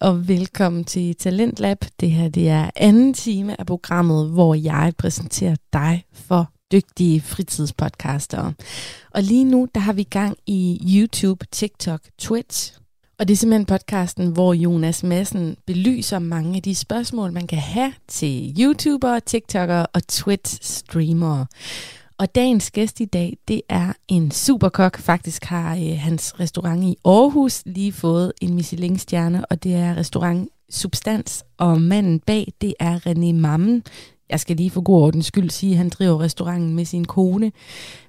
Og velkommen til Talentlab. Det her det er anden time af programmet, hvor jeg præsenterer dig for dygtige fritidspodcastere. Og lige nu, der har vi gang i YouTube, TikTok, Twitch. Og det er simpelthen podcasten, hvor Jonas Madsen belyser mange af de spørgsmål, man kan have til YouTubere, TikTokere og Twitch-streamere. Og dagens gæst i dag, det er en superkok. Faktisk har øh, hans restaurant i Aarhus lige fået en Michelin-stjerne, og det er restaurant Substans. Og manden bag, det er René Mammen. Jeg skal lige for god ordens skyld sige, at han driver restauranten med sin kone.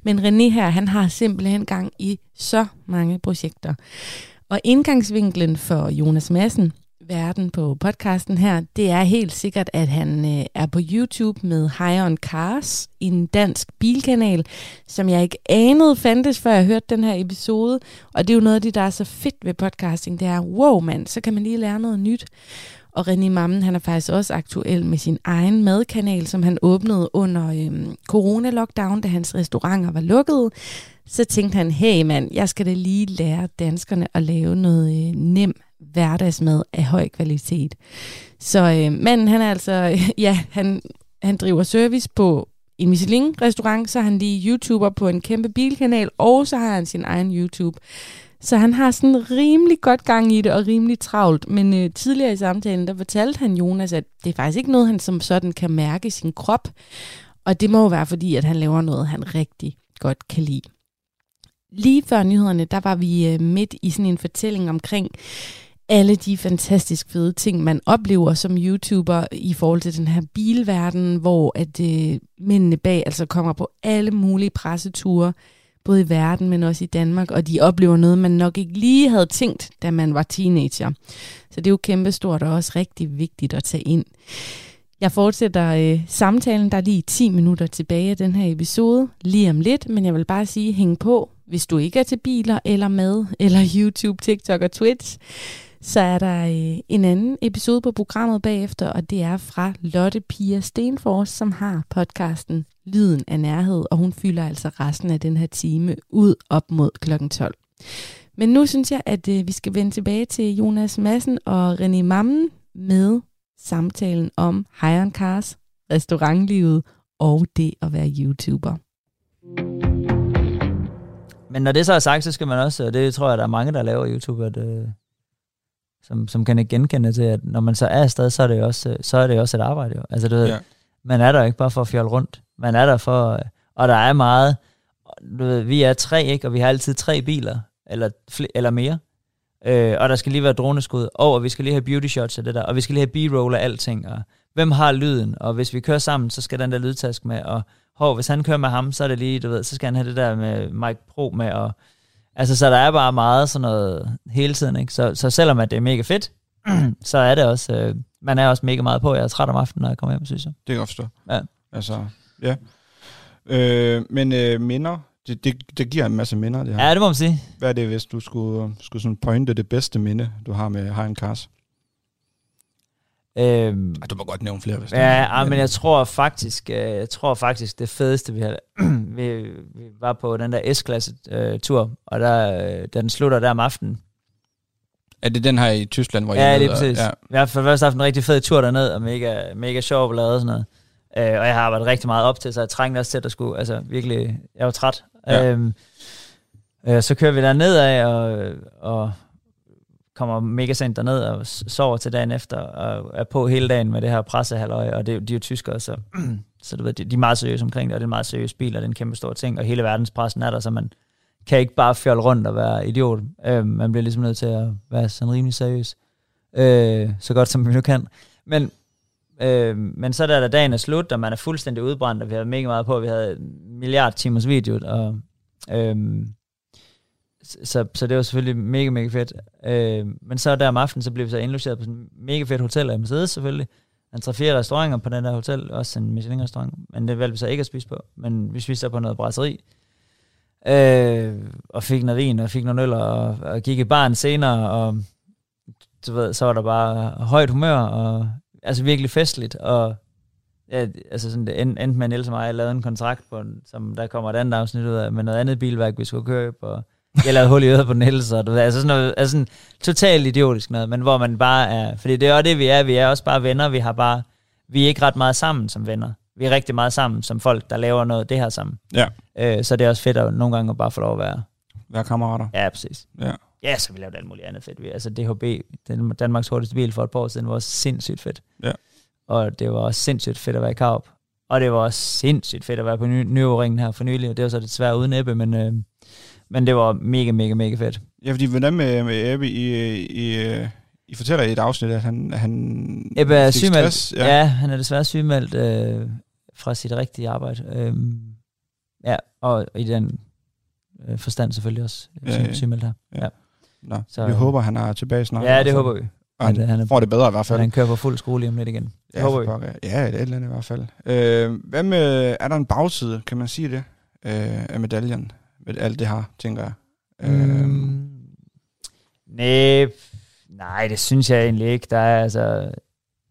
Men René her, han har simpelthen gang i så mange projekter. Og indgangsvinklen for Jonas Madsen, verden på podcasten her, det er helt sikkert, at han øh, er på YouTube med High on Cars, en dansk bilkanal, som jeg ikke anede fandtes, før jeg hørte den her episode. Og det er jo noget af det, der er så fedt ved podcasting, det er, wow mand, så kan man lige lære noget nyt. Og René Mammen, han er faktisk også aktuel med sin egen madkanal, som han åbnede under øhm, corona-lockdown, da hans restauranter var lukkede. Så tænkte han, hey mand, jeg skal da lige lære danskerne at lave noget øh, nem hverdagsmad af høj kvalitet. Så øh, manden, han er altså, ja, han, han driver service på en Michelin-restaurant, så er han lige YouTuber på en kæmpe bilkanal, og så har han sin egen YouTube. Så han har sådan rimelig godt gang i det, og rimelig travlt. Men øh, tidligere i samtalen, der fortalte han Jonas, at det er faktisk ikke noget, han som sådan kan mærke i sin krop. Og det må jo være fordi, at han laver noget, han rigtig godt kan lide. Lige før nyhederne, der var vi øh, midt i sådan en fortælling omkring alle de fantastisk fede ting, man oplever som YouTuber i forhold til den her bilverden, hvor at øh, mændene bag altså kommer på alle mulige presseture, både i verden, men også i Danmark, og de oplever noget, man nok ikke lige havde tænkt, da man var teenager. Så det er jo kæmpestort og også rigtig vigtigt at tage ind. Jeg fortsætter øh, samtalen, der er lige 10 minutter tilbage af den her episode, lige om lidt, men jeg vil bare sige, hæng på, hvis du ikke er til biler eller mad, eller YouTube, TikTok og Twitch, så er der øh, en anden episode på programmet bagefter, og det er fra Lotte Pia Stenfors, som har podcasten Lyden af Nærhed, og hun fylder altså resten af den her time ud op mod klokken 12. Men nu synes jeg, at øh, vi skal vende tilbage til Jonas Madsen og René Mammen med samtalen om High Cars, restaurantlivet og det at være YouTuber. Men når det så er sagt, så skal man også, og det tror jeg, der er mange, der laver YouTube, at, øh, som, som kan genkende til, at når man så er afsted, så er det jo også, så er det også et arbejde. Jo. Altså, du ved, ja. man er der ikke bare for at fjolle rundt. Man er der for, og der er meget, du ved, vi er tre, ikke? og vi har altid tre biler, eller, fl- eller mere. Øh, og der skal lige være droneskud, og vi skal lige have beauty shots og det der, og vi skal lige have b-roll og alting, og hvem har lyden, og hvis vi kører sammen, så skal den der lydtask med, og hov, hvis han kører med ham, så er det lige, du ved, så skal han have det der med Mike Pro med, og altså, så der er bare meget sådan noget hele tiden, ikke? Så, så selvom at det er mega fedt, så er det også, øh, man er også mega meget på, jeg er træt om aftenen, når jeg kommer hjem, synes jeg. Det kan jeg forstå. Ja. Altså, ja. Øh, men øh, minder, det, det, det giver en masse minder, det her. Ja, det må man sige. Hvad er det, hvis du skulle, skulle sådan pointe det bedste minde, du har med Hein Cars? Øhm, du må godt nævne flere, hvis ja, ja, men jeg tror faktisk, øh, jeg tror faktisk det fedeste vi havde, vi, vi var på den der S-klasse uh, tur, og der, øh, den slutter der om aftenen. Er det den her i Tyskland, hvor ja, jeg er lige præcis. Ja. Vi har for først haft en rigtig fed tur derned, og mega, mega sjov lavet og sådan noget. Uh, og jeg har arbejdet rigtig meget op til, så jeg trængte også til, at der skulle, altså virkelig, jeg var træt. Ja. Um, uh, så kører vi der ned af, og, og kommer mega sent derned og sover til dagen efter, og er på hele dagen med det her pressehalløj, og det, de er jo tyskere, så, så du ved, de, de er meget seriøse omkring det, og det er en meget seriøs bil, og det er en kæmpe stor ting, og hele verdenspressen er der, så man kan ikke bare fjolle rundt og være idiot. Øh, man bliver ligesom nødt til at være sådan rimelig seriøs, øh, så godt som vi nu kan. Men, øh, men så der, da dagen er slut, og man er fuldstændig udbrændt, og vi har mega meget på, vi havde en milliard timers video, og øh, så, så det var selvfølgelig mega, mega fedt. Øh, men så der om aftenen, så blev vi så indlogeret på sådan en mega fedt hotel af Mercedes selvfølgelig. Han tre fire restauranter på den der hotel, også en Michelin-restaurant, men det valgte vi så ikke at spise på. Men vi spiste så på noget brasserie, øh, og fik noget vin, og fik nogle øl, og, og gik i baren senere, og du ved, så var der bare højt humør, og altså virkelig festligt, og ja, altså sådan, det endte med, at Niels og mig lavede en kontrakt, på, som der kommer et andet afsnit ud af, med noget andet bilværk, vi skulle købe, og jeg lavede hul i øret på hele, så du ved, altså sådan noget, altså sådan totalt idiotisk noget, men hvor man bare er, fordi det er jo det, vi er, vi er også bare venner, vi har bare, vi er ikke ret meget sammen som venner. Vi er rigtig meget sammen som folk, der laver noget det her sammen. Ja. Øh, så det er også fedt at nogle gange bare få lov at være. Være kammerater. Ja, præcis. Ja. Ja, så vi lavede alt muligt andet fedt. Vi- Altså DHB, den Danmarks hurtigste bil for et par år siden, var også sindssygt fedt. Ja. Og det var også sindssygt fedt at være i Karup. Og det var også sindssygt fedt at være på ny- Nyåringen her for nylig. Det var så desværre uden Ebbe, men, øh, men det var mega, mega, mega fedt. Ja, fordi hvordan med, med Ebbe, I, I, I fortæller i et afsnit, at han, han Ebbe er sygemeldt. stress. Ja. ja, han er desværre sygemeldt øh, fra sit rigtige arbejde. Øhm, ja, og i den øh, forstand selvfølgelig også Ja, ja, ja. sygemeldt her. Nå, Så- vi håber, han er tilbage snart. Ja, det håber vi. Og han, at han er- får det bedre i hvert fald. Han kører på fuld lige om lidt igen. Det ja, håber vi. Ja, det er et eller andet i hvert fald. Øh, hvad med, er der en bagside, kan man sige det, øh, af medaljen? Med alt det her, tænker jeg. Mm. Nej, nej, det synes jeg egentlig ikke. Der er altså...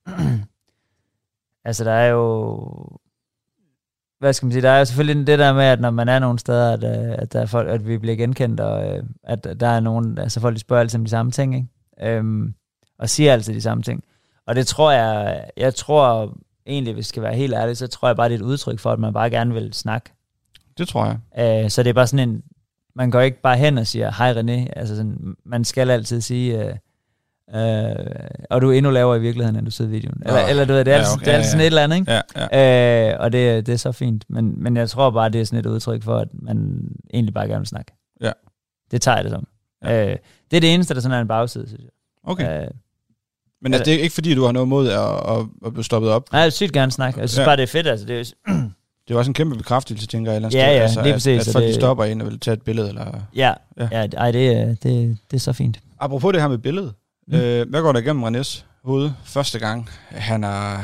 altså, der er jo... Hvad skal man sige? Der er jo selvfølgelig det der med, at når man er nogle steder, at, øh, at, der er folk, at vi bliver genkendt, og øh, at der er nogen... Altså, folk de spørger altid om de samme ting, ikke? Øhm, og siger altid de samme ting. Og det tror jeg... Jeg tror egentlig, hvis jeg skal være helt ærlig, så tror jeg bare, det er et udtryk for, at man bare gerne vil snakke. Det tror jeg. Øh, så det er bare sådan en, man går ikke bare hen og siger, hej René, altså sådan, man skal altid sige, øh, øh, og du er endnu lavere i virkeligheden, end du sidder i videoen. Eller, Nå. eller du ved, det er, Ja, altid, okay, det er altid ja, sådan ja. et eller andet, ikke? Ja, ja. Øh, og det, det er så fint, men, men jeg tror bare, det er sådan et udtryk for, at man egentlig bare gerne vil snakke. Ja. Det tager jeg det som. Ja. Øh, det er det eneste, der sådan er en bagside, synes jeg. Okay. Øh, Men altså, det er ikke fordi, du har noget mod at, at, at blive stoppet op. nej, jeg vil sygt gerne snakke. Jeg synes Ja. bare, det er fedt. Altså, det er, Det er også en kæmpe bekræftelse, tænker jeg. Ja, ja, sted. lige at, præcis, At og folk det- de stopper ind og vil tage et billede. Eller... ja, Ja. ja. ej, det, er- det, det er så fint. Apropos det her med billedet. Mm. Øh, hvad går der igennem Renés hoved første gang, han er,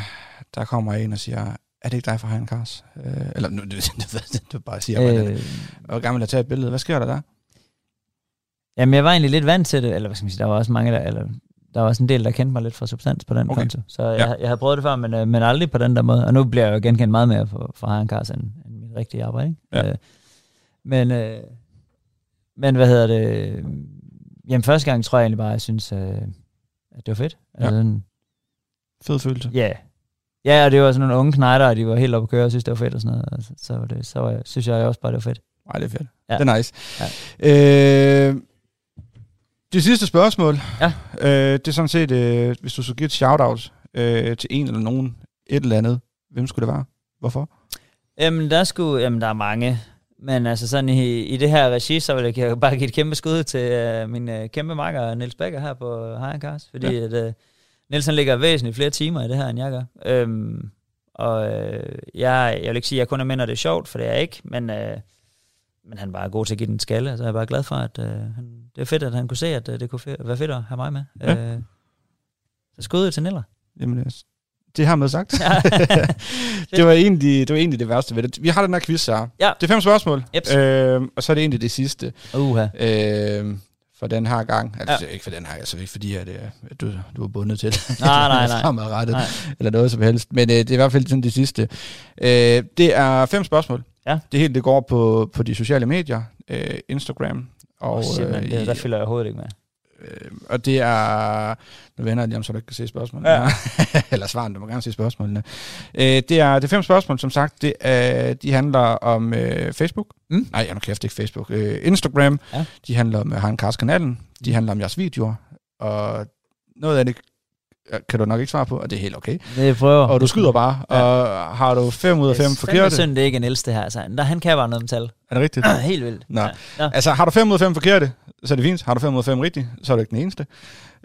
der kommer en og siger, er det ikke dig fra Hein Kars? Øh, eller nu, det, det, du bare siger, øh, Øh, og gerne vil taget et billede. Hvad sker der der? Jamen, jeg var egentlig lidt vant til det, eller hvad skal man sige, der var også mange, der, eller, der var også en del, der kendte mig lidt fra substans på den Okay. konto. Så jeg, Ja. ja. jeg havde prøvet det før, men, øh, men aldrig på den der måde. Og nu bliver jeg jo genkendt meget mere for, for Hagen Kars end, end mit rigtige arbejde. Ikke? Ja. Øh, men, øh, men hvad hedder det? Jamen, første gang tror jeg egentlig bare, at jeg synes, øh, at det var fedt. Ja. Altså, sådan, Fed følelse. ja. Ja, og det var sådan nogle unge knejder, og de var helt oppe at køre og synes, det var fedt og sådan noget. Og så, så, var det, så var jeg, synes jeg også bare, det var fedt. Nej, det er fedt. Ja. Det er nice. Ja. Øh, det sidste spørgsmål, Ja. øh, det er sådan set, øh, hvis du skulle give et shout-out øh, til en eller nogen, et eller andet, hvem skulle det være? Hvorfor? Jamen, der skulle, jamen, der er mange. Men altså sådan i, i det her regi, så vil jeg bare give et kæmpe skud til uh, min uh, kæmpe makker, Niels Becker her på High Cars. Fordi ja. at, uh, Niels han ligger væsentligt flere timer i det her, end jeg gør. Øhm, og øh, jeg, jeg vil ikke sige, at jeg kun er med, når det er sjovt, for det er jeg ikke. Men, øh, men han var god til at give den skalle. Altså, jeg er bare glad for, at øh, han, det er fedt, at han kunne se, at øh, det kunne fe- være fedt at have mig med. Ja. Øh, så skud til Niller. Jamen, øh, det har med sagt. Ja. det, var egentlig, det var egentlig det værste ved det. Vi har den her quiz her. Ja. Det er fem spørgsmål, Jeps. øh, og så er det egentlig det sidste Uha. øh, for den her gang. Altså, Ja. ikke for den her, altså ikke fordi, at, øh, at du, du er bundet til Nej, nej, nej. fremadrettet, Nej. eller noget som helst. Men øh, det er i hvert fald sådan det sidste. Øh, det er fem spørgsmål. Ja. Det hele det går på, på de sociale medier, øh, Instagram, og, Og, shit, man, øh, det, i- der følger jeg overhovedet ikke med. Øh, og det er... Nu vender jeg lige om, så du ikke kan se spørgsmålene. Ja. Eller svaren, du må gerne se spørgsmålene. Øh, det, er, det er fem spørgsmål, som sagt. Det er, de handler om øh, Facebook. Mm. Nej, jeg nu kæft ikke Facebook. Øh, Instagram. Ja. De handler om øh, Cars kanalen De handler om jeres videoer. Og noget af det øh, kan du nok ikke svare på, og det er helt okay. Det prøver. Og du skyder bare, Ja. og har du fem ud af fem Det er forkerte? synd, det ikke er Niels, det her. Altså, der, han kan bare noget med tal. Er det rigtigt? Helt vildt. Nå. Ja. Nå. Altså, har du 5 ud af 5 forkerte, så er det fint. Har du 5 ud af 5 rigtigt, så er du ikke den eneste.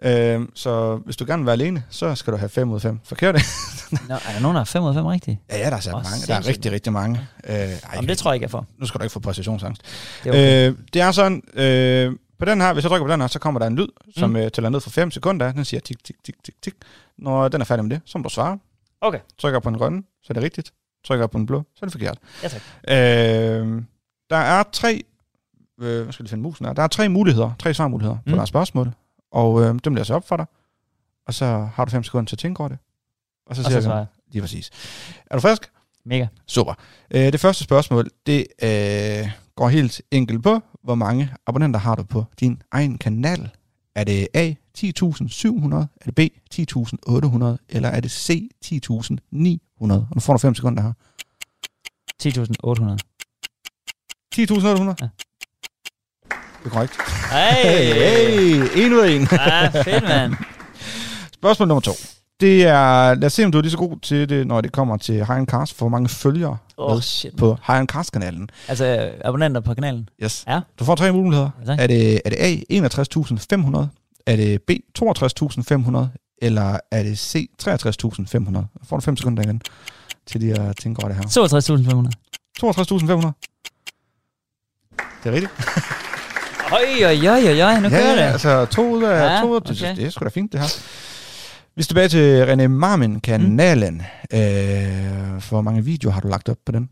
Øhm, så hvis du gerne vil være alene, så skal du have 5 ud af 5 forkerte. Nå, er der nogen, der har 5 ud af 5 rigtige? ja, ja, der er Åh, mange. Der er sindssygt. rigtig, rigtig mange. Øh, ej, Jamen, det tror jeg ikke, jeg får. Nu skal du ikke få præstationsangst. Det er okay. Øh, det er sådan, øh, på den her, hvis jeg trykker på den her, så kommer der en lyd, som Mm. øh, tæller ned for 5 sekunder. Den siger tik, tik, tik, tik, tik. Når den er færdig med det, så må du svare. Okay. Trykker på den grønne, så er det rigtigt. Trykker på den blå, så er det forkert. Ja, tak. Øh, der er tre, øh, hvad skal jeg finde musen her? Der er tre muligheder, tre svarmuligheder på Mm. mm. deres spørgsmål, og øh, dem læser jeg op for dig, og så har du fem sekunder til at tænke over det, og så Og siger så jeg. lige præcis. Er du frisk? Mega. Super. Øh, det første spørgsmål, det, øh, går helt enkelt på, hvor mange abonnenter har du på din egen kanal. Er det A, 10.700, er det B, 10.800, eller er det C, 10.900? Og nu får du 5 sekunder her. 10.800. 10.800? Ja. Det er korrekt. Hey! hey, en ud af en. Ah, fedt, mand. Spørgsmål nummer to. Det er, lad os se, om du er lige så god til det, når det kommer til High Cast, for hvor mange følgere Med oh, shit. på High kanalen. Altså, abonnenter på kanalen. Yes. Ja. Du får tre muligheder. Ja. Er det, er det A, 61.500? Er det B, 62.500? Eller er det C, 63.500? Får du fem sekunder igen til lige at tænke over det her. 62.500. 62.500? Det er rigtigt. Oj, oj, oj, oj, nu kører det. altså to ud af Ja, to af, det, okay. det er sgu da fint, det her. Vi er tilbage til René Marmin-kanalen. Mm. Øh, for hvor mange videoer har du lagt op på den?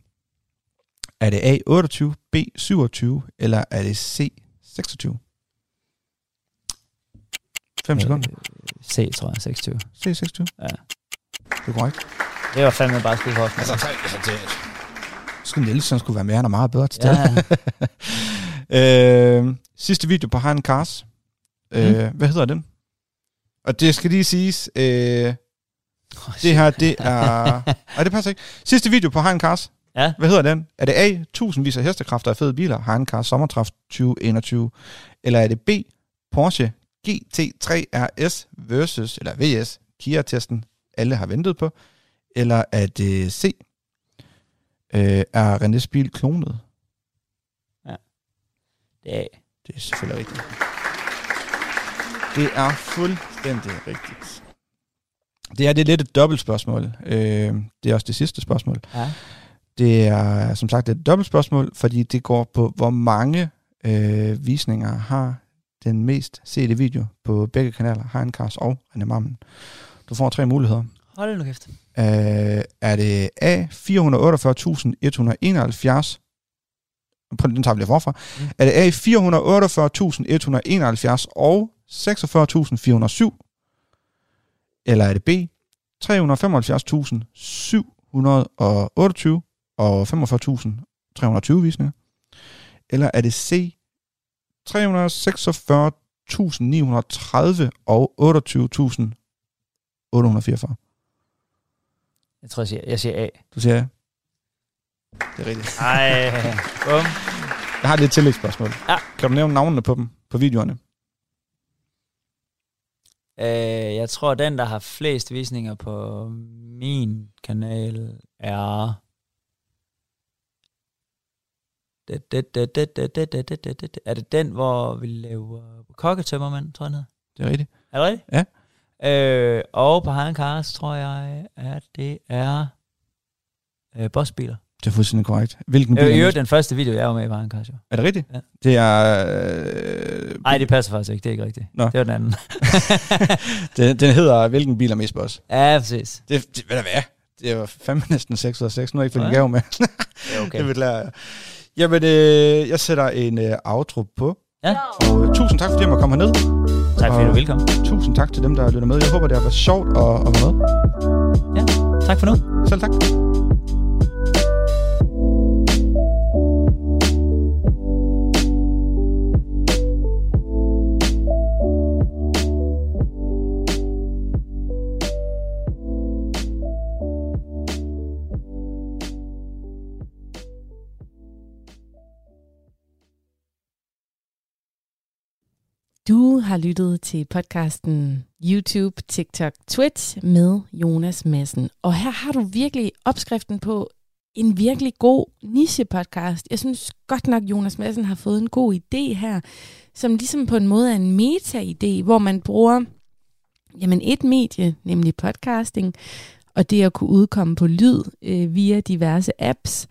Er det A, 28, B, 27, eller er det C, 26? 5 sekunder. Øh, C, tror jeg, 26. C, 26? Ja. Det er korrekt. Det var fandme bare skud for os. Altså, altså det... Skulle Nielsen skulle være med, han er meget bedre til det. ja, øh, sidste video på Han Cars. Øh, Hvad hedder den? Og det skal lige siges, øh, det her, det er... Nej, det passer ikke. Sidste video på Han Cars. Ja. Hvad hedder den? Er det A, tusindvis af hestekræfter af fede biler, Han Cars Sommertræf 2021? Eller er det B, Porsche GT3 RS versus, eller VS, Kia-testen, alle har ventet på? Eller er det C, øh, er René's bil klonet? det er Det er selvfølgelig rigtigt. Det er fuldstændig rigtigt. Det er, det er lidt et dobbelt spørgsmål. Øh, det er også det sidste spørgsmål. Ja. Det er som sagt et dobbelt spørgsmål, fordi det går på, hvor mange øh, visninger har den mest sete video på begge kanaler, Hein Cars og René Mammen. Du får tre muligheder. Hold nu kæft. Øh, er det A, 448.171? Den tager vi lige forfra. Mm. Er det A, 448.171 og 46.407? Eller er det B, 375.728 og 45.320 visninger? Eller er det C, 346.930 og 28.844? Jeg tror, jeg siger, jeg siger A. Du siger ja. Det er rigtigt. Ej, bum. Jeg har lidt tillægsspørgsmål. Ja. Kan du nævne navnene på dem, på videoerne? Øh, jeg tror, den, der har flest visninger på min kanal, er... Det, det, det, det, det, det, det, det, det, det. Er det den, hvor vi laver kokketømmermand, tror jeg den hedder? Det er rigtigt. Er det rigtigt? Ja. Øh, og på Hein Cars, tror jeg, at det er øh, bossbiler. Det er fuldstændig korrekt. Hvilken bil Øh, er den første video, jeg var med i på Hein Cars, jo. Er det rigtigt? Ja. Det er... Øh, Nej, det passer faktisk ikke. Det er ikke rigtigt. Nå. Det var den anden. den, den hedder, hvilken bil er mest boss? ja, præcis. Det, det, ved du hvad? Det var fandme næsten 6 ud af 6. Nu har jeg ikke fået Ja. en gave med. Det er okay. det vil lære. Jamen, øh, jeg sætter en øh, outro på. Ja. Og øh, tusind tak, fordi jeg måtte komme herned. Tak fordi du er velkommen. Tusind tak til dem, der lytter med. Jeg håber, det har været sjovt at, at være med. Tak for nu. Selv tak. Har lyttet til podcasten YouTube, TikTok, Twitch med Jonas Madsen. Og her har du virkelig opskriften på en virkelig god niche-podcast. Jeg synes godt nok, Jonas Madsen har fået en god idé her, som ligesom på en måde er en meta-idé, hvor man bruger jamen et medie, nemlig podcasting, og det at kunne udkomme på lyd øh, via diverse apps,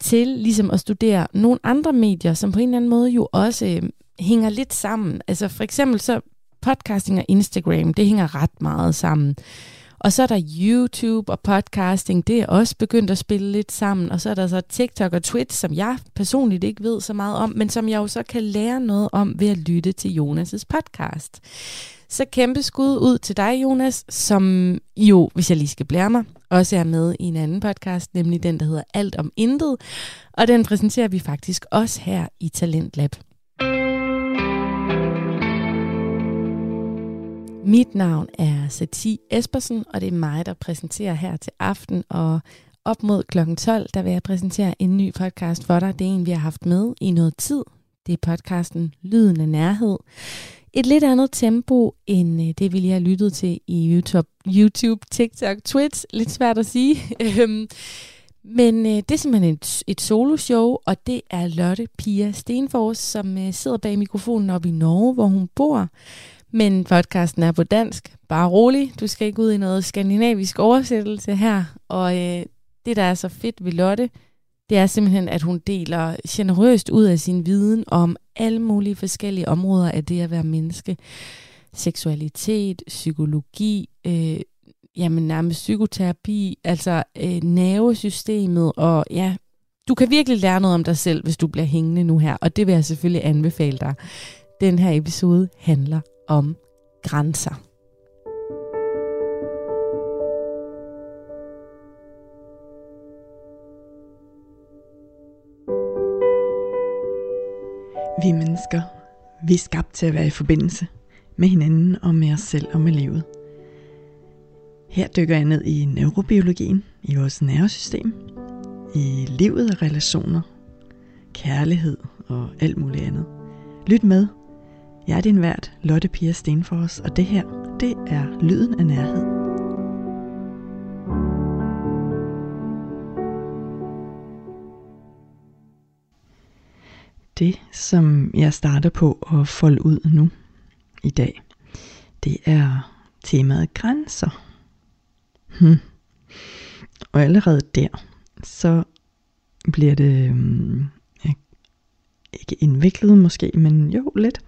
til ligesom at studere nogle andre medier, som på en eller anden måde jo også øh, hænger lidt sammen. Altså for eksempel så podcasting og Instagram, det hænger ret meget sammen. Og så er der YouTube og podcasting, det er også begyndt at spille lidt sammen. Og så er der så TikTok og Twitch, som jeg personligt ikke ved så meget om, men som jeg jo så kan lære noget om ved at lytte til Jonas' podcast. Så kæmpe skud ud til dig, Jonas, som jo, hvis jeg lige skal blære mig, også er med i en anden podcast, nemlig den, der hedder Alt om Intet. Og den præsenterer vi faktisk også her i Talentlab. Mit navn er Sati Espersen, og det er mig, der præsenterer her til aften. Og op mod kl. 12, der vil jeg præsentere en ny podcast for dig. Det er en, vi har haft med i noget tid. Det er podcasten Lyden af Nærhed. Et lidt andet tempo, end øh, det, vi lige har lyttet til i YouTube, YouTube TikTok, Twitch. Lidt svært at sige. Øhm, men øh, det er simpelthen et, et soloshow, og det er Lotte Pia Stenfors, som øh, sidder bag mikrofonen op i Norge, hvor hun bor. Men podcasten er på dansk. Bare rolig. Du skal ikke ud i noget skandinavisk oversættelse her. Og øh, det, der er så fedt ved Lotte, det er simpelthen, at hun deler generøst ud af sin viden om alle mulige forskellige områder af det at være menneske. Seksualitet, psykologi, øh, jamen nærmest psykoterapi, altså øh, nervesystemet, og ja, du kan virkelig lære noget om dig selv, hvis du bliver hængende nu her, og det vil jeg selvfølgelig anbefale dig. Den her episode handler om grænser. Vi mennesker, vi er skabt til at være i forbindelse med hinanden og med os selv og med livet. Her dykker jeg ned i neurobiologien, i vores nervesystem, i livet og relationer, kærlighed og alt muligt andet. Lyt med. Jeg er din vært, Lotte Pia Stenfors, og det her, det er Lyden af Nærhed. Det, som jeg starter på at folde ud nu i dag, det er temaet grænser. Hmm. Og allerede der, så bliver det øhm, ikke indviklet måske, men jo lidt.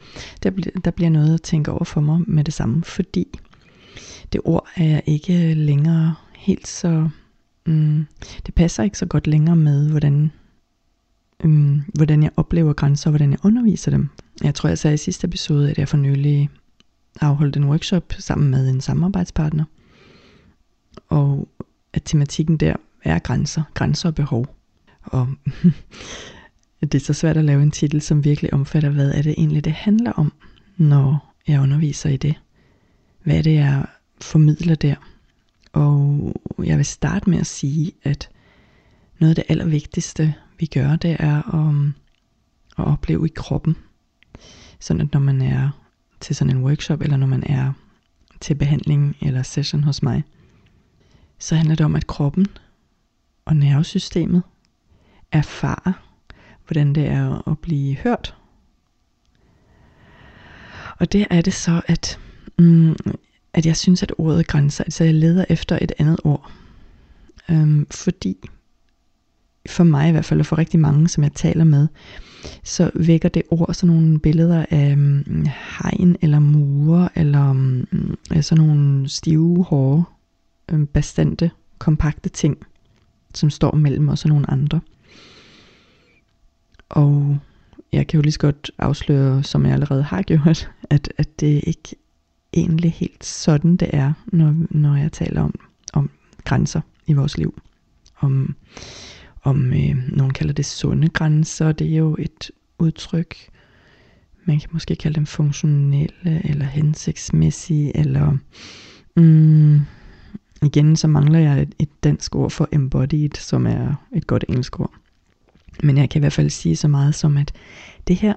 Der, bliver, der bliver noget at tænke over for mig med det samme, fordi det ord er jeg ikke længere helt så... mm, det passer ikke så godt længere med, hvordan mm, hvordan jeg oplever grænser, og hvordan jeg underviser dem. Jeg tror, jeg sagde i sidste episode, at jeg for nylig afholdt en workshop sammen med en samarbejdspartner. Og at tematikken der er grænser, grænser og behov. Og det er så svært at lave en titel, som virkelig omfatter, hvad er det egentlig, det handler om, når jeg underviser i det. Hvad er det, jeg formidler der? Og jeg vil starte med at sige, at noget af det allervigtigste vi gør, det er at, at opleve i kroppen. Sådan at når man er til sådan en workshop, eller når man er til behandling eller session hos mig, så handler det om, at kroppen og nervesystemet erfarer, hvordan det er at blive hørt. Og det er det så, at, mm, at jeg synes, at ordet grænser, altså jeg leder efter et andet ord. Øhm, fordi for mig i hvert fald, og for rigtig mange, som jeg taler med, så vækker det ord sådan nogle billeder af um, hegn eller mure, eller um, sådan nogle stive, hårde, um, bastante, kompakte ting, som står mellem os og nogle andre. Og jeg kan jo lige så godt afsløre, som jeg allerede har gjort, at, at det ikke egentlig helt sådan det er, når, når jeg taler om, om grænser i vores liv. Om, om øh, nogen kalder det sunde grænser. Det er jo et udtryk, man kan måske kalde dem funktionelle, eller hensigtsmæssige, eller mm, igen, så mangler jeg et, et dansk ord for embodied, som er et godt engelsk ord. Men jeg kan i hvert fald sige så meget som, at det her,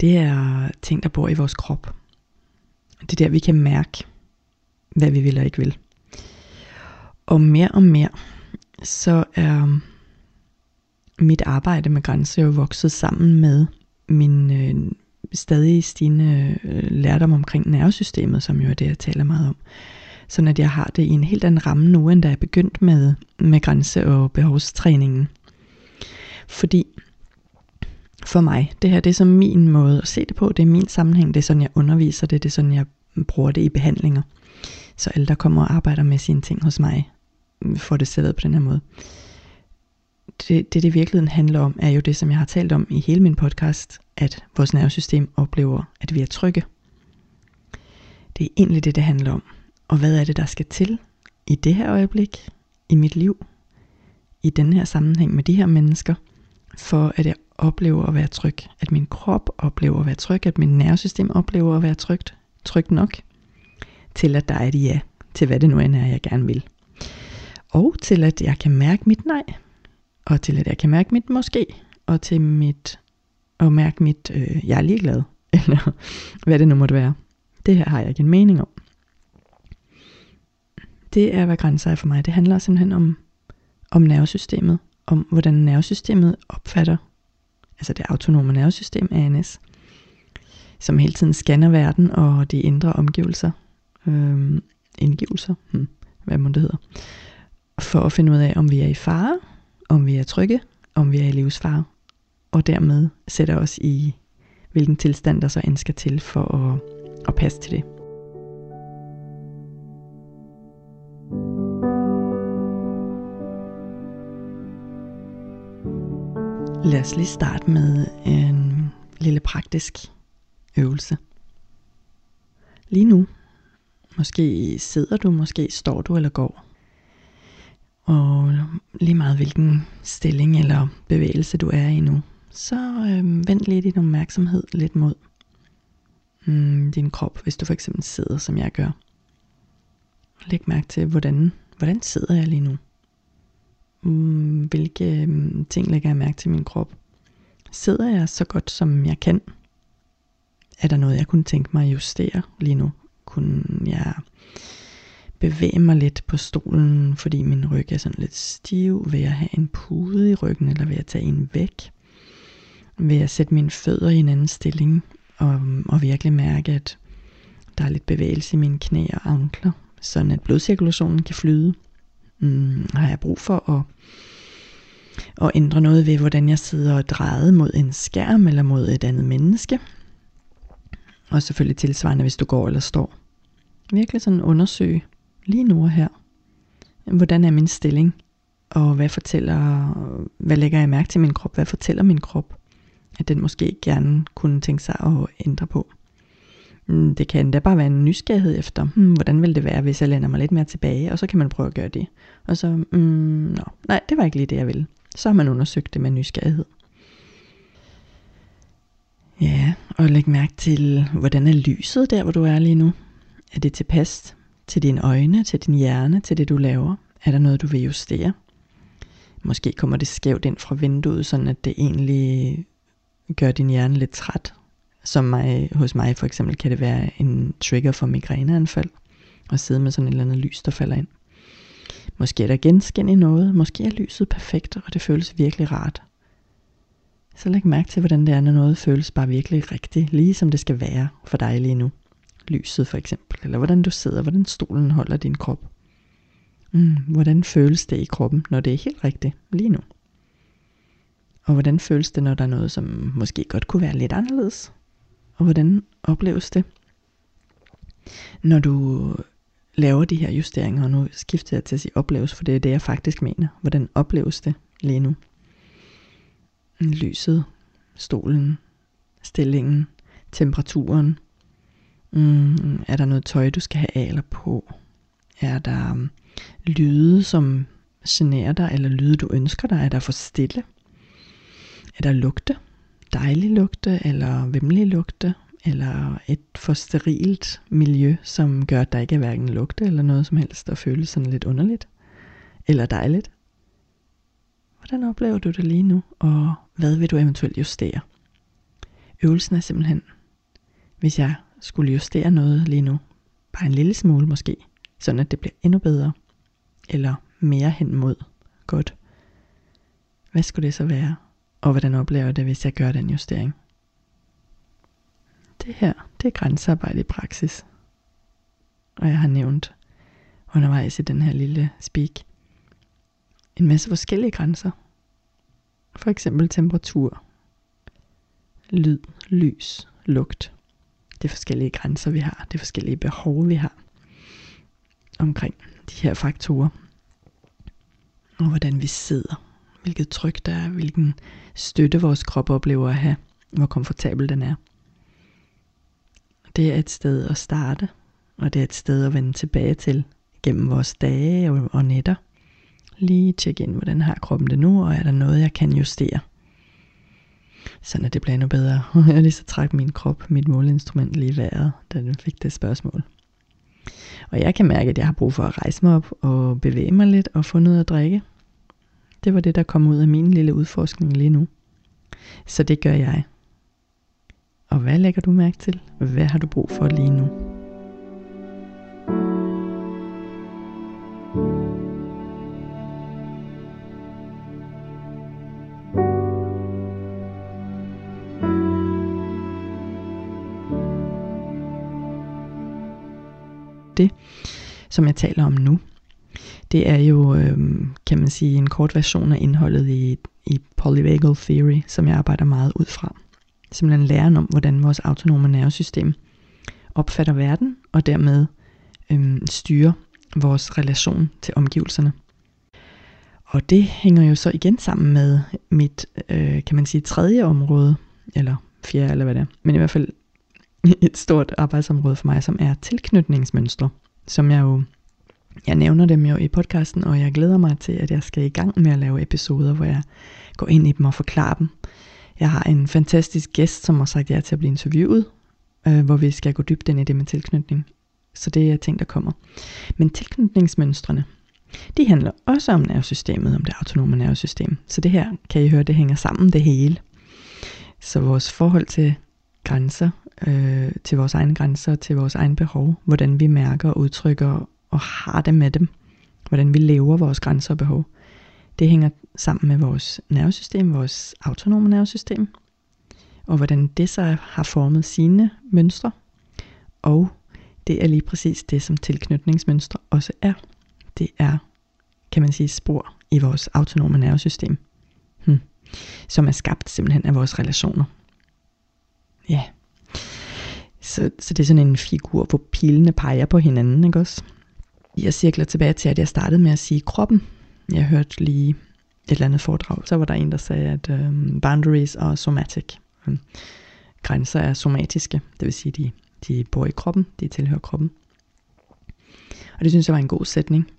det er ting, der bor i vores krop. Det er der, vi kan mærke, hvad vi vil og ikke vil. Og mere og mere, så er mit arbejde med grænser jo vokset sammen med min øh, stadig stigende øh, lærdom omkring nervesystemet, som jo er det, jeg taler meget om. Sådan at jeg har det i en helt anden ramme nu, end da jeg begyndte med, med grænse- og behovstræningen. Fordi for mig, det her det er så min måde at se det på, det er min sammenhæng, det er sådan jeg underviser det, det er sådan jeg bruger det i behandlinger. Så alle, der kommer og arbejder med sine ting hos mig, mm, får det serveret på den her måde. Det, det, det virkeligheden handler om, er jo det, som jeg har talt om i hele min podcast, at vores nervesystem oplever, at vi er trygge. Det er egentlig det, det handler om. Og hvad er det, der skal til i det her øjeblik, i mit liv, i den her sammenhæng med de her mennesker, for at jeg oplever at være tryg, at min krop oplever at være tryg, at mit nervesystem oplever at være trygt, trygt nok, til at der er et ja, til hvad det nu end er, jeg gerne vil. Og til at jeg kan mærke mit nej, og til at jeg kan mærke mit måske, og til mit, og mærke mit, øh, jeg er ligeglad, eller hvad det nu måtte være. Det her har jeg ikke en mening om. Det er, hvad grænser er for mig. Det handler simpelthen om, om nervesystemet, om hvordan nervesystemet opfatter, altså det autonome nervesystem, ANS, som hele tiden scanner verden og de indre omgivelser, øh, indgivelser, hmm, hvad må det hedder, for at finde ud af, om vi er i fare, om vi er trygge, om vi er i livsfare, og dermed sætter os i, hvilken tilstand der så end skal til for at, at passe til det. Lad os lige starte med en lille praktisk øvelse. Lige nu, måske sidder du, måske står du eller går. Og lige meget hvilken stilling eller bevægelse du er i nu, så øh, vend lige din opmærksomhed lidt mod mm, din krop, hvis du for eksempel sidder, som jeg gør. Læg mærke til, hvordan, hvordan sidder jeg lige nu? Mm, hvilke mm, ting lægger jeg mærke til min krop? Sidder jeg så godt, som jeg kan? Er der noget, jeg kunne tænke mig at justere lige nu? Kunne jeg bevæge mig lidt på stolen, fordi min ryg er sådan lidt stiv? Vil jeg have en pude i ryggen, eller vil jeg tage en væk? Vil jeg sætte mine fødder i en anden stilling, og, og virkelig mærke, at der er lidt bevægelse i mine knæ og ankler, sådan at blodcirkulationen kan flyde? Mm, har jeg brug for at, at ændre noget ved, hvordan jeg sidder og drejer mod en skærm eller mod et andet menneske? Og selvfølgelig tilsvarende, hvis du går eller står. Virkelig sådan undersøge lige nu og her. Hvordan er min stilling? Og hvad fortæller, hvad lægger jeg mærke til min krop? Hvad fortæller min krop? At den måske gerne kunne tænke sig at ændre på. Mm, det kan endda bare være en nysgerrighed efter, hmm, hvordan vil det være, hvis jeg lænder mig lidt mere tilbage, og så kan man prøve at gøre det. Og så, mm, no, nej, det var ikke lige det, jeg ville. Så har man undersøgt det med nysgerrighed. Ja, og læg mærke til, hvordan er lyset der, hvor du er lige nu? Er det tilpas til dine øjne, til din hjerne, til det du laver? Er der noget, du vil justere? Måske kommer det skævt ind fra vinduet, sådan at det egentlig gør din hjerne lidt træt, som mig, hos mig for eksempel kan det være en trigger for migræneanfald. At sidde med sådan et eller andet lys, der falder ind. Måske er der genskin i noget. Måske er lyset perfekt, og det føles virkelig rart. Så læg mærke til, hvordan det er, når noget føles bare virkelig rigtigt, lige som det skal være for dig lige nu. Lyset for eksempel, eller hvordan du sidder, hvordan stolen holder din krop. Mm, hvordan føles det i kroppen, når det er helt rigtigt lige nu? Og hvordan føles det, når der er noget, som måske godt kunne være lidt anderledes? Og hvordan opleves det? Når du laver de her justeringer, og nu skifter jeg til at sige opleves, for det er det, jeg faktisk mener. Hvordan opleves det lige nu? Lyset, stolen, stillingen, temperaturen. Mm, er der noget tøj, du skal have af eller på? Er der um, lyde, som generer dig, eller lyde, du ønsker dig? Er der for stille? Er der lugte? Dejlig lugte, eller vemmelig lugte, eller et for sterilt miljø, som gør, at der ikke er hverken lugte eller noget som helst, der føles sådan lidt underligt, eller dejligt. Hvordan oplever du det lige nu, og hvad vil du eventuelt justere? Øvelsen er simpelthen, hvis jeg skulle justere noget lige nu, bare en lille smule måske, sådan at det bliver endnu bedre, eller mere hen mod godt. Hvad skulle det så være? Og hvordan oplever jeg det, hvis jeg gør den justering? Det her, det er grænsearbejde i praksis. Og jeg har nævnt undervejs i den her lille speak en masse forskellige grænser. For eksempel temperatur, lyd, lys, lugt. Det er forskellige grænser, vi har. Det er forskellige behov, vi har. omkring de her faktorer. Og hvordan vi sidder, hvilket tryk der er, hvilken støtte vores krop oplever at have, hvor komfortabel den er. Det er et sted at starte, og det er et sted at vende tilbage til gennem vores dage og, og nætter. Lige tjekke ind, hvordan har kroppen det nu, og er der noget, jeg kan justere. Sådan at det bliver endnu bedre. Jeg lige så trække min krop, mit måleinstrument lige vejret, da den fik det spørgsmål. Og jeg kan mærke, at jeg har brug for at rejse mig op og bevæge mig lidt og få noget at drikke. Det var det, der kom ud af min lille udforskning lige nu. Så det gør jeg. Og hvad lægger du mærke til? Hvad har du brug for lige nu? Det, som jeg taler om nu, det er jo, øh, kan man sige, en kort version af indholdet i, i polyvagal theory, som jeg arbejder meget ud fra. Simpelthen læren om, hvordan vores autonome nervesystem opfatter verden, og dermed øh, styrer vores relation til omgivelserne. Og det hænger jo så igen sammen med mit, øh, kan man sige, tredje område, eller fjerde, eller hvad det er, men i hvert fald et stort arbejdsområde for mig, som er tilknytningsmønstre, som jeg jo jeg nævner dem jo i podcasten, og jeg glæder mig til, at jeg skal i gang med at lave episoder, hvor jeg går ind i dem og forklarer dem. Jeg har en fantastisk gæst, som har sagt ja til at blive interviewet, øh, hvor vi skal gå dybt ind i det med tilknytning. Så det er jeg tænkt, der kommer. Men tilknytningsmønstrene, de handler også om nervesystemet, om det autonome nervesystem. Så det her, kan I høre, det hænger sammen det hele. Så vores forhold til grænser, øh, til vores egne grænser, til vores egne behov, hvordan vi mærker og udtrykker og har det med dem. Hvordan vi lever vores grænser og behov. Det hænger sammen med vores nervesystem, vores autonome nervesystem. Og hvordan det så har formet sine mønstre. Og det er lige præcis det, som tilknytningsmønstre også er. Det er, kan man sige, spor i vores autonome nervesystem. Hmm. Som er skabt simpelthen af vores relationer. Ja. Så, så det er sådan en figur, hvor pilene peger på hinanden, ikke også? Jeg cirkler tilbage til, at jeg startede med at sige kroppen. Jeg hørte lige et eller andet foredrag, så var der en, der sagde, at øh, boundaries og somatic. Øhm, grænser er somatiske, det vil sige, de, de bor i kroppen, de tilhører kroppen. Og det synes jeg var en god sætning.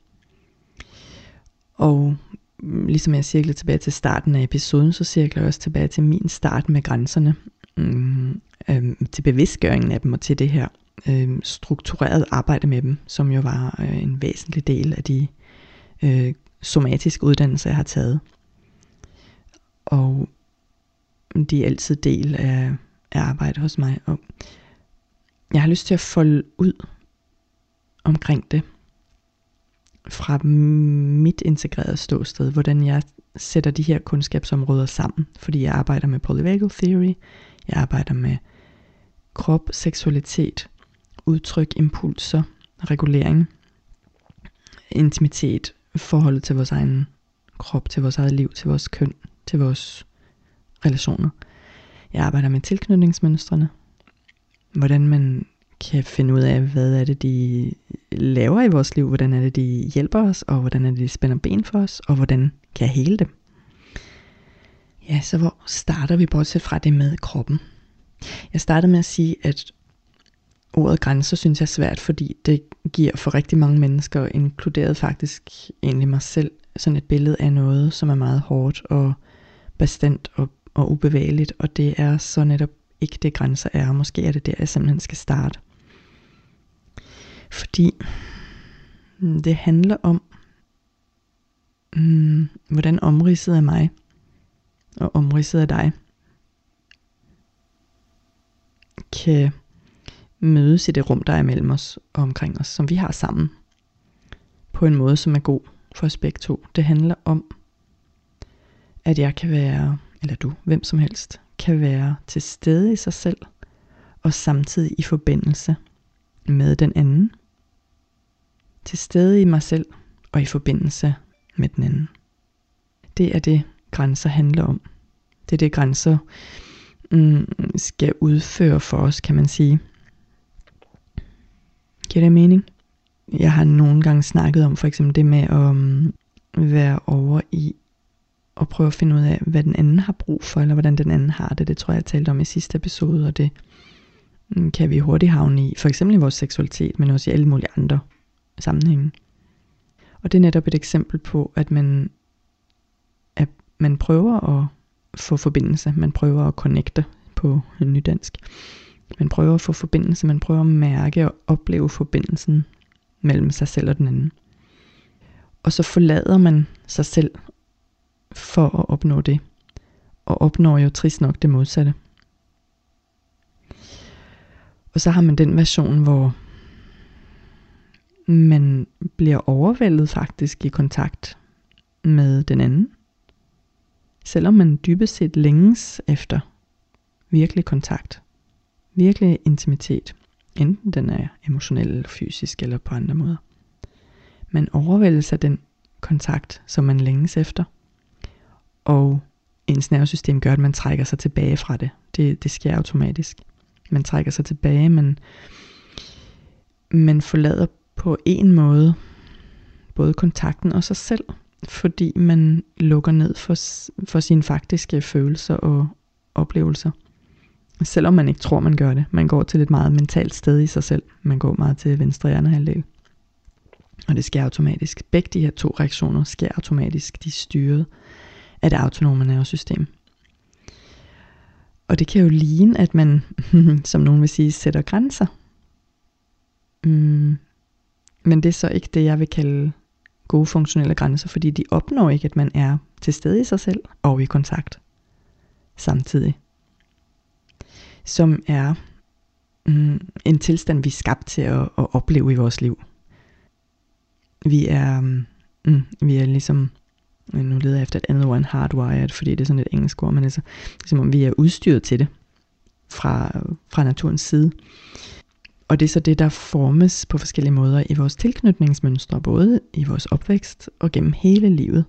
Og mm, ligesom jeg cirkler tilbage til starten af episoden, så cirkler jeg også tilbage til min start med grænserne. mm, um, til bevidstgøringen af dem og til det her øh, struktureret arbejde med dem, som jo var øh, en væsentlig del af de øh, somatiske uddannelser, jeg har taget. Og de er altid del af, af arbejde hos mig. Og jeg har lyst til at folde ud omkring det fra mit integrerede ståsted, hvordan jeg sætter de her kundskabsområder sammen, fordi jeg arbejder med polyvagal theory, jeg arbejder med krop, seksualitet, udtryk, impulser, regulering, intimitet, forholdet til vores egen krop, til vores eget liv, til vores køn, til vores relationer. Jeg arbejder med tilknytningsmønstrene, hvordan man kan finde ud af, hvad er det, de laver i vores liv, hvordan er det, de hjælper os, og hvordan er det, de spænder ben for os, og hvordan kan jeg hele dem. Ja, så hvor starter vi bortset fra det med kroppen? Jeg startede med at sige, at ordet grænser synes jeg er svært, fordi det giver for rigtig mange mennesker, inkluderet faktisk egentlig mig selv, sådan et billede af noget, som er meget hårdt og bestemt og, og ubevægeligt, og det er så netop ikke det grænser er, og måske er det der, jeg simpelthen skal starte. Fordi mm, det handler om, hmm, hvordan omridset af mig og omridset af dig kan mødes i det rum, der er mellem os og omkring os, som vi har sammen, på en måde, som er god for os begge to. Det handler om, at jeg kan være, eller du, hvem som helst, kan være til stede i sig selv, og samtidig i forbindelse med den anden. Til stede i mig selv, og i forbindelse med den anden. Det er det, grænser handler om. Det er det, grænser mm, skal udføre for os, kan man sige. Giver det mening? jeg har nogle gange snakket om for eksempel det med at mm, være over i at prøve at finde ud af, hvad den anden har brug for, eller hvordan den anden har det. Det tror jeg, jeg talte om i sidste episode, og det mm, kan vi hurtigt havne i, for eksempel i vores seksualitet, men også i alle mulige andre sammenhænge. Og det er netop et eksempel på, at man, at man prøver at få forbindelse, man prøver at connecte på nydansk. Man prøver at få forbindelse, man prøver at mærke og opleve forbindelsen mellem sig selv og den anden. Og så forlader man sig selv for at opnå det, og opnår jo trist nok det modsatte. Og så har man den version, hvor man bliver overvældet faktisk i kontakt med den anden. Selvom man dybest set længes efter virkelig kontakt, virkelig intimitet, enten den er emotionel eller fysisk eller på andre måder. Man overvældes af den kontakt, som man længes efter, og ens nervesystem gør, at man trækker sig tilbage fra det. Det, det sker automatisk. Man trækker sig tilbage, men man forlader på en måde både kontakten og sig selv, fordi man lukker ned for, for sine faktiske følelser og oplevelser. Selvom man ikke tror, man gør det. Man går til et meget mentalt sted i sig selv. Man går meget til venstre hjernehalvdel. Og det sker automatisk. Begge de her to reaktioner sker automatisk. De er styret af det autonome nervesystem. Og det kan jo ligne, at man, som nogen vil sige, sætter grænser. Mm. Men det er så ikke det, jeg vil kalde gode funktionelle grænser, fordi de opnår ikke, at man er til stede i sig selv og i kontakt samtidig. Som er mm, en tilstand, vi er skabt til at, at opleve i vores liv. Vi er, mm, mm, vi er ligesom nu leder jeg efter et andet ord end hardwired, fordi det er sådan et engelsk ord, men altså, som om vi er udstyret til det fra, fra naturens side. Og det er så det, der formes på forskellige måder i vores tilknytningsmønstre, både i vores opvækst og gennem hele livet.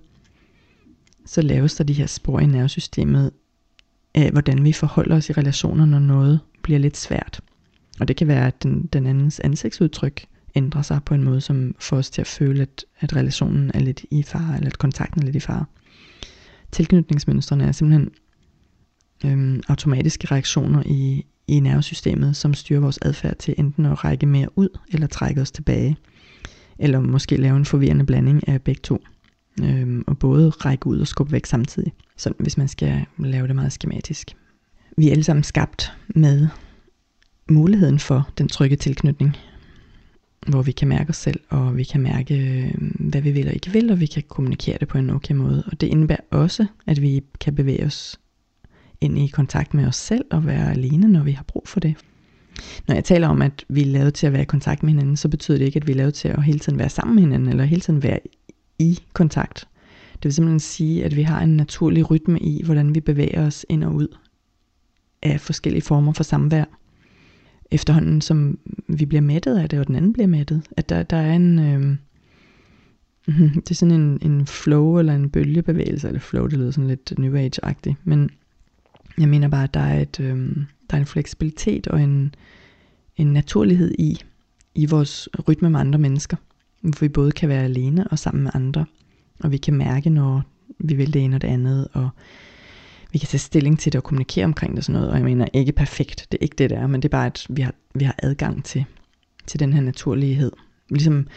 Så laves der de her spor i nervesystemet af, hvordan vi forholder os i relationer, når noget bliver lidt svært. Og det kan være, at den, den andens ansigtsudtryk ændrer sig på en måde, som får os til at føle, at, at relationen er lidt i fare, eller at kontakten er lidt i fare. Tilknytningsmønstrene er simpelthen øhm, automatiske reaktioner i, i nervesystemet, som styrer vores adfærd til enten at række mere ud, eller trække os tilbage. Eller måske lave en forvirrende blanding af begge to. Øhm, og både række ud og skubbe væk samtidig. Så hvis man skal lave det meget skematisk. Vi er alle sammen skabt med muligheden for den trygge tilknytning hvor vi kan mærke os selv, og vi kan mærke, øhm, hvad vi vil og ikke vil, og vi kan kommunikere det på en okay måde. Og det indebærer også, at vi kan bevæge os ind i kontakt med os selv og være alene, når vi har brug for det. Når jeg taler om, at vi er lavet til at være i kontakt med hinanden, så betyder det ikke, at vi er lavet til at hele tiden være sammen med hinanden, eller hele tiden være i kontakt. Det vil simpelthen sige, at vi har en naturlig rytme i, hvordan vi bevæger os ind og ud af forskellige former for samvær efterhånden som vi bliver mættet af det, og den anden bliver mættet. At der, der er en, øh, det er sådan en, en flow eller en bølgebevægelse, eller flow, det lyder sådan lidt New Age-agtigt, men jeg mener bare, at der er, et, øh, der er en fleksibilitet og en, en naturlighed i, i vores rytme med andre mennesker, hvor vi både kan være alene og sammen med andre, og vi kan mærke, når vi vil det ene og det andet, og vi kan tage stilling til det og kommunikere omkring det og sådan noget, og jeg mener ikke perfekt, det er ikke det, det er, men det er bare, at vi har, vi har adgang til, til den her naturlighed. Ligesom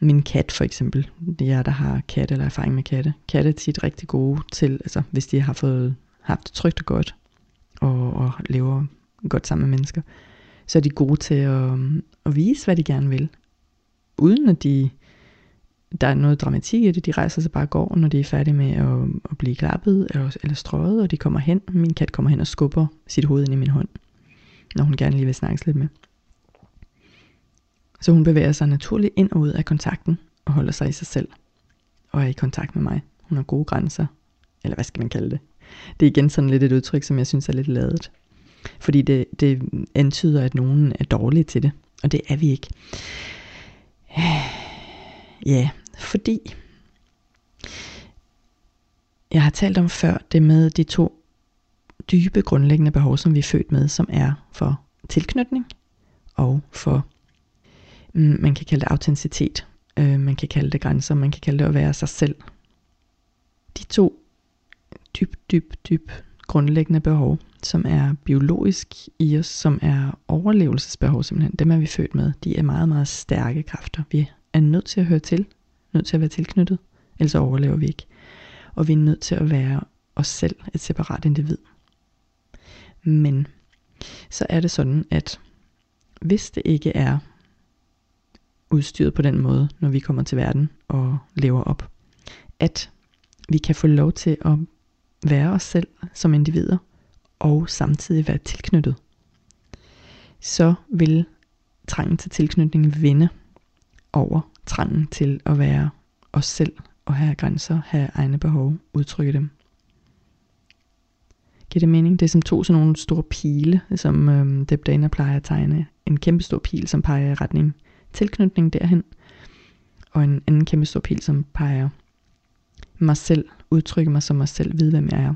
min kat for eksempel, det er jeg, der har katte eller erfaring med katte. Katte er tit rigtig gode til, altså hvis de har fået haft det trygt og godt, og, og lever godt sammen med mennesker, så er de gode til at, at vise, hvad de gerne vil, uden at de der er noget dramatik i det. De rejser sig bare og går, når de er færdige med at, at blive klappet eller, eller strøget, og de kommer hen. Min kat kommer hen og skubber sit hoved ind i min hånd, når hun gerne lige vil snakke lidt med. Så hun bevæger sig naturligt ind og ud af kontakten og holder sig i sig selv og er i kontakt med mig. Hun har gode grænser, eller hvad skal man kalde det? Det er igen sådan lidt et udtryk, som jeg synes er lidt ladet. Fordi det, det antyder, at nogen er dårlige til det, og det er vi ikke. Ja, fordi jeg har talt om før det med de to dybe grundlæggende behov, som vi er født med, som er for tilknytning og for mm, man kan kalde det autenticitet, øh, man kan kalde det grænser, man kan kalde det at være sig selv. De to dyb, dyb, dyb grundlæggende behov, som er biologisk i os, som er overlevelsesbehov simpelthen, dem er vi født med, de er meget, meget stærke kræfter. Vi er nødt til at høre til, nødt til at være tilknyttet, ellers overlever vi ikke. Og vi er nødt til at være os selv, et separat individ. Men så er det sådan, at hvis det ikke er udstyret på den måde, når vi kommer til verden og lever op, at vi kan få lov til at være os selv som individer, og samtidig være tilknyttet, så vil trangen til tilknytning vinde over trangen til at være os selv og have grænser, have egne behov, udtrykke dem. Giver det mening? Det er som to sådan nogle store pile, som øhm, Deb Dana plejer at tegne. En kæmpe stor pil, som peger i retning tilknytning derhen, og en anden kæmpe stor pil, som peger mig selv, udtrykke mig som mig selv, vide hvem jeg er.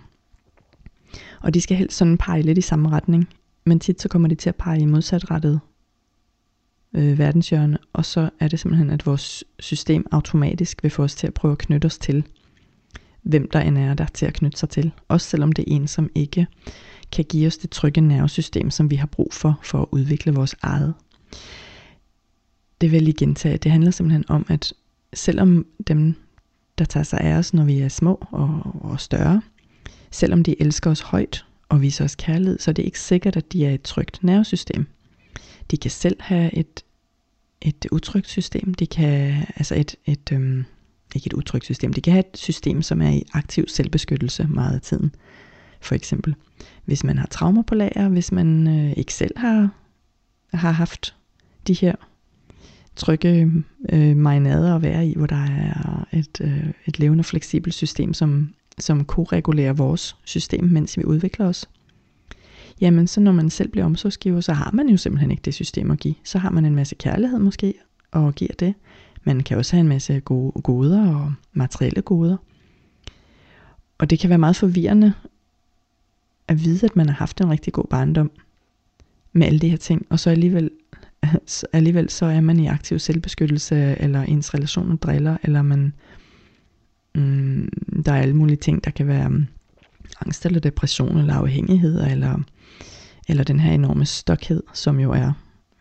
Og de skal helst sådan pege lidt i samme retning, men tit så kommer de til at pege i modsatrettet øh, verdenshjørne, og så er det simpelthen, at vores system automatisk vil få os til at prøve at knytte os til, hvem der end er der til at knytte sig til. Også selvom det er en, som ikke kan give os det trygge nervesystem, som vi har brug for, for at udvikle vores eget. Det vil jeg lige gentage. Det handler simpelthen om, at selvom dem, der tager sig af os, når vi er små og, og større, selvom de elsker os højt og viser os kærlighed, så er det ikke sikkert, at de er et trygt nervesystem. De kan selv have et, et utrygt system. De kan, altså et, et øhm, ikke et utrygt system, de kan have et system, som er i aktiv selvbeskyttelse meget af tiden. For eksempel, hvis man har traumer på lager, hvis man øh, ikke selv har, har haft de her trygge øh, marinader at være i, hvor der er et, øh, et levende fleksibelt system, som, som koregulerer vores system, mens vi udvikler os. Jamen, så når man selv bliver omsorgsgiver, så har man jo simpelthen ikke det system at give. Så har man en masse kærlighed måske, og giver det. Man kan også have en masse gode goder og materielle goder. Og det kan være meget forvirrende at vide, at man har haft en rigtig god barndom med alle de her ting, og så alligevel, alligevel så er man i aktiv selvbeskyttelse, eller ens relationer driller, eller man, mm, der er alle mulige ting, der kan være um, angst eller depression, eller afhængighed, eller, eller den her enorme stokhed, som jo er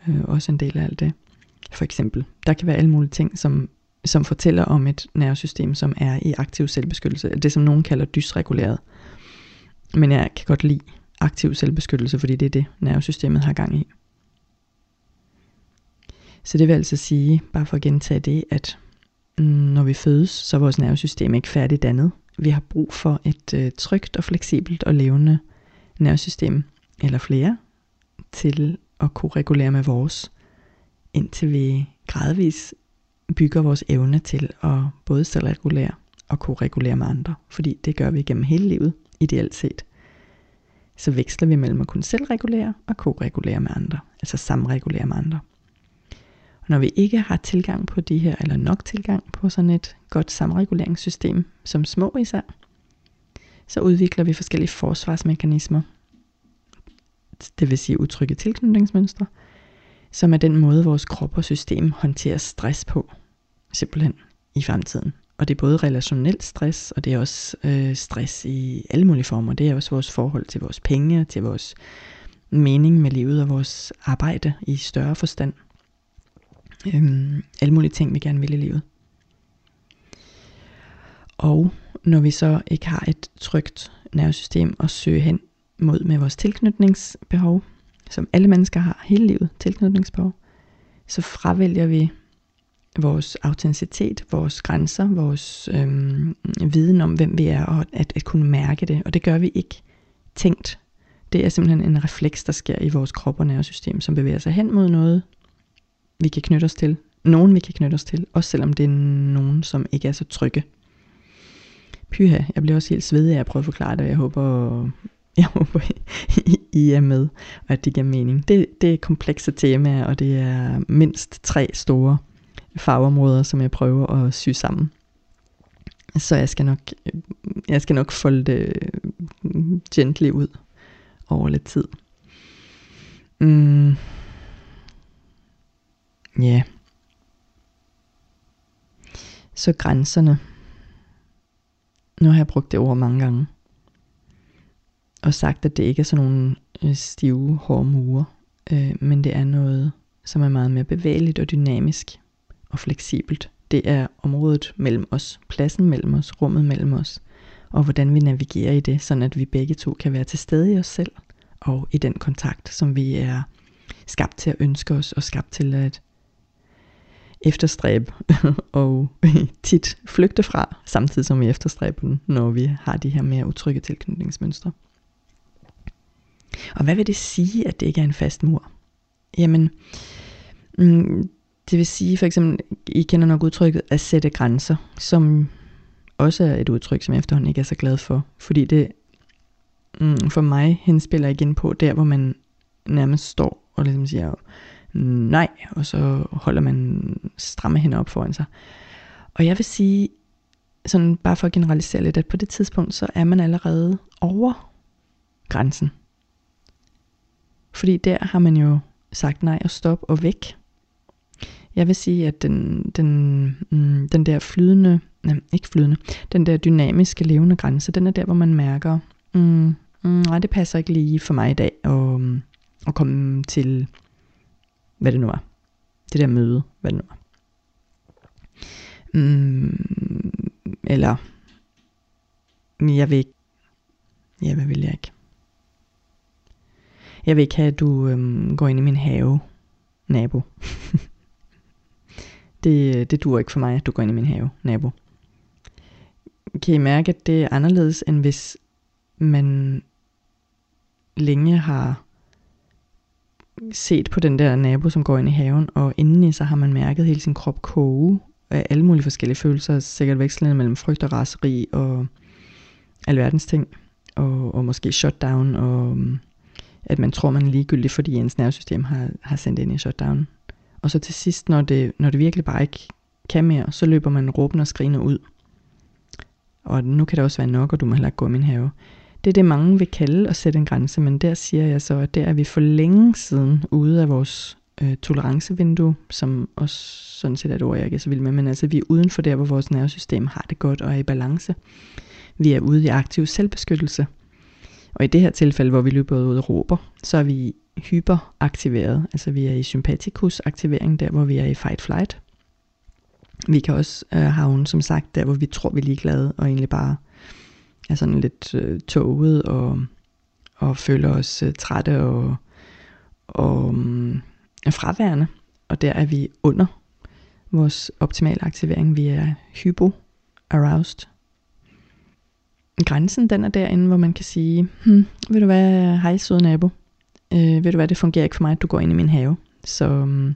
øh, også en del af alt det for eksempel. Der kan være alle mulige ting, som, som fortæller om et nervesystem, som er i aktiv selvbeskyttelse. Det som nogen kalder dysreguleret. Men jeg kan godt lide aktiv selvbeskyttelse, fordi det er det, nervesystemet har gang i. Så det vil altså sige, bare for at gentage det, at når vi fødes, så er vores nervesystem ikke færdigt dannet. Vi har brug for et øh, trygt og fleksibelt og levende nervesystem, eller flere, til at kunne regulere med vores indtil vi gradvis bygger vores evne til at både selvregulere og kunne regulere med andre. Fordi det gør vi gennem hele livet, ideelt set. Så veksler vi mellem at kunne selvregulere og kunne regulere med andre. Altså samregulere med andre. Og når vi ikke har tilgang på de her, eller nok tilgang på sådan et godt samreguleringssystem, som små især, så udvikler vi forskellige forsvarsmekanismer. Det vil sige utrygge tilknytningsmønstre, som er den måde, vores krop og system håndterer stress på, simpelthen i fremtiden. Og det er både relationel stress, og det er også øh, stress i alle mulige former. Det er også vores forhold til vores penge, til vores mening med livet og vores arbejde i større forstand. Øhm, alle mulige ting, vi gerne vil i livet. Og når vi så ikke har et trygt nervesystem at søge hen mod med vores tilknytningsbehov, som alle mennesker har hele livet, tilknytningsbehov, så fravælger vi vores autenticitet, vores grænser, vores øhm, viden om, hvem vi er, og at, at kunne mærke det. Og det gør vi ikke tænkt. Det er simpelthen en refleks, der sker i vores krop og nervesystem, som bevæger sig hen mod noget, vi kan knytte os til. Nogen vi kan knytte os til, også selvom det er nogen, som ikke er så trygge. Pyha, jeg bliver også helt svedig af at prøve at forklare det, og jeg håber, jeg håber, I, I er med, og at det giver mening. Det, det er komplekse temaer, og det er mindst tre store fagområder, som jeg prøver at sy sammen. Så jeg skal nok, jeg skal nok folde det mm, gently ud over lidt tid. Mm. Ja. Så grænserne, nu har jeg brugt det ord mange gange, og sagt, at det ikke er sådan nogle øh, stive, hårde mure, øh, men det er noget, som er meget mere bevægeligt og dynamisk og fleksibelt. Det er området mellem os, pladsen mellem os, rummet mellem os, og hvordan vi navigerer i det, sådan at vi begge to kan være til stede i os selv, og i den kontakt, som vi er skabt til at ønske os, og skabt til at efterstræbe, og tit flygte fra, samtidig som vi efterstræber den, når vi har de her mere utrygge tilknytningsmønstre. Og hvad vil det sige, at det ikke er en fast mur? Jamen, mm, det vil sige for eksempel, I kender nok udtrykket at sætte grænser, som også er et udtryk, som jeg efterhånden ikke er så glad for, fordi det mm, for mig henspiller igen på der, hvor man nærmest står og ligesom siger nej, og så holder man stramme hænder op foran sig. Og jeg vil sige, sådan bare for at generalisere lidt, at på det tidspunkt, så er man allerede over grænsen. Fordi der har man jo sagt nej og stop og væk. Jeg vil sige, at den, den, mm, den der flydende, nej, ikke flydende, den der dynamiske levende grænse, den er der, hvor man mærker, mm, mm, nej, det passer ikke lige for mig i dag at, mm, at komme til, hvad det nu er. Det der møde, hvad det nu er. Mm, eller, jeg vil ikke, ja, hvad vil jeg ikke? Jeg vil ikke have, at du øhm, går ind i min have, nabo. det, det dur ikke for mig, at du går ind i min have, nabo. Kan I mærke, at det er anderledes, end hvis man længe har set på den der nabo, som går ind i haven, og indeni så har man mærket hele sin krop koge af alle mulige forskellige følelser, sikkert vekslende mellem frygt og raseri og alverdens ting, og, og måske shutdown, og at man tror, man er ligegyldig, fordi ens nervesystem har, har sendt ind i shutdown. Og så til sidst, når det, når det virkelig bare ikke kan mere, så løber man råbende og skrigende ud. Og nu kan det også være nok, og du må heller ikke gå i min have. Det er det, mange vil kalde at sætte en grænse, men der siger jeg så, at der er vi for længe siden ude af vores øh, tolerancevindue, som også sådan set er et ord, jeg ikke er så vild med, men altså vi er uden for der, hvor vores nervesystem har det godt og er i balance. Vi er ude i aktiv selvbeskyttelse. Og i det her tilfælde, hvor vi løber ud og råber, så er vi hyperaktiveret. Altså vi er i sympatikus aktivering, der hvor vi er i fight-flight. Vi kan også øh, havne, som sagt, der hvor vi tror, vi er ligeglade, og egentlig bare er sådan lidt øh, toget, og, og føler os øh, trætte og, og øh, fraværende. Og der er vi under vores optimale aktivering. Vi er hypo-aroused, grænsen den er derinde, hvor man kan sige, hm, ved du hvad, hej søde nabo, øh, ved du hvad, det fungerer ikke for mig, at du går ind i min have. Så, mm,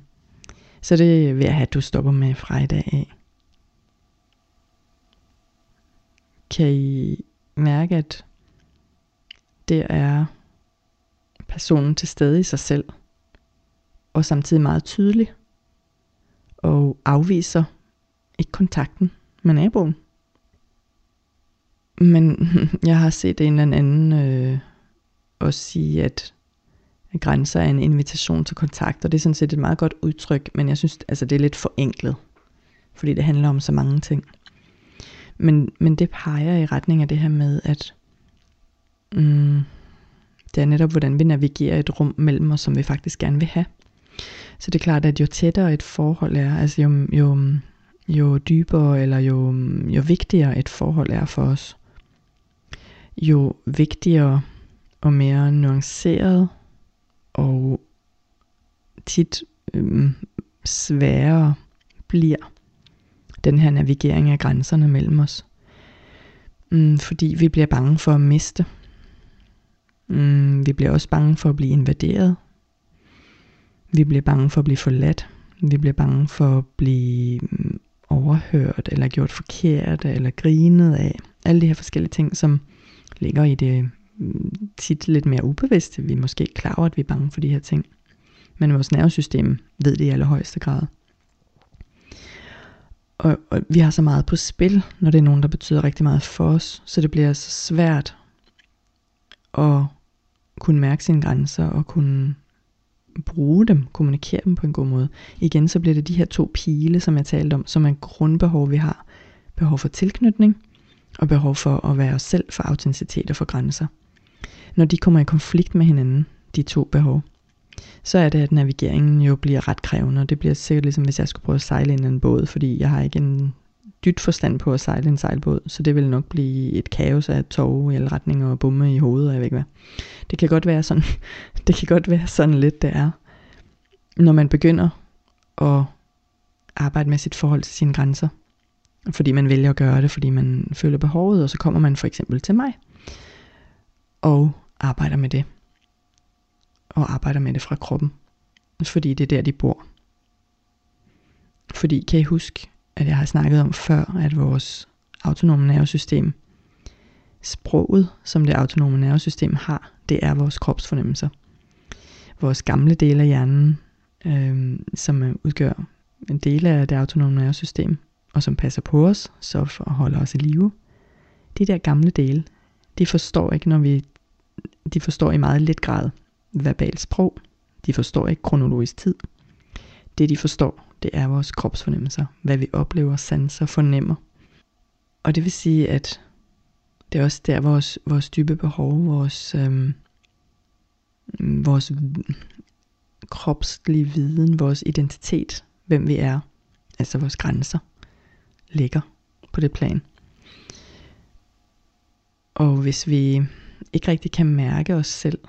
så det vil jeg have, at du stopper med fra i dag af. Kan I mærke, at det er personen til stede i sig selv, og samtidig meget tydelig, og afviser ikke kontakten med naboen. Men jeg har set en eller anden øh, også sige, at grænser er en invitation til kontakt, og det er sådan set et meget godt udtryk, men jeg synes, altså det er lidt forenklet, fordi det handler om så mange ting. Men, men det peger i retning af det her med, at mm, det er netop, hvordan vi navigerer et rum mellem os, som vi faktisk gerne vil have. Så det er klart, at jo tættere et forhold er, altså jo, jo, jo dybere eller jo, jo vigtigere et forhold er for os, jo vigtigere og mere nuanceret og tit øhm, sværere bliver den her navigering af grænserne mellem os. Mm, fordi vi bliver bange for at miste. Mm, vi bliver også bange for at blive invaderet. Vi bliver bange for at blive forladt. Vi bliver bange for at blive mm, overhørt, eller gjort forkert, eller grinet af. Alle de her forskellige ting, som ligger i det mm, tit lidt mere ubevidste. Vi er måske ikke klar over, at vi er bange for de her ting. Men vores nervesystem ved det i allerhøjeste grad. Og, og vi har så meget på spil, når det er nogen, der betyder rigtig meget for os. Så det bliver så svært at kunne mærke sine grænser og kunne bruge dem, kommunikere dem på en god måde. Igen så bliver det de her to pile, som jeg talte om, som er grundbehov, vi har. behov for tilknytning og behov for at være os selv, for autenticitet og for grænser. Når de kommer i konflikt med hinanden, de to behov, så er det, at navigeringen jo bliver ret krævende, og det bliver sikkert ligesom, hvis jeg skulle prøve at sejle ind en båd, fordi jeg har ikke en dyt forstand på at sejle en sejlbåd, så det vil nok blive et kaos af tog i alle retninger og bumme i hovedet, og jeg ved ikke hvad. Det kan godt være sådan, det kan godt være sådan lidt, det er, når man begynder at arbejde med sit forhold til sine grænser, fordi man vælger at gøre det, fordi man føler behovet, og så kommer man for eksempel til mig, og arbejder med det, og arbejder med det fra kroppen, fordi det er der, de bor. Fordi kan I huske, at jeg har snakket om før, at vores autonome nervesystem, sproget, som det autonome nervesystem har, det er vores kropsfornemmelser. Vores gamle dele af hjernen, øh, som udgør en del af det autonome nervesystem, og som passer på os, så for at holde os i live. De der gamle dele, de forstår ikke, når vi, de forstår i meget let grad verbalt sprog. De forstår ikke kronologisk tid. Det de forstår, det er vores kropsfornemmelser. Hvad vi oplever, sanser, fornemmer. Og det vil sige, at det er også der vores, vores dybe behov, vores, øhm, vores kropslige viden, vores identitet, hvem vi er, altså vores grænser, ligger på det plan. Og hvis vi ikke rigtig kan mærke os selv,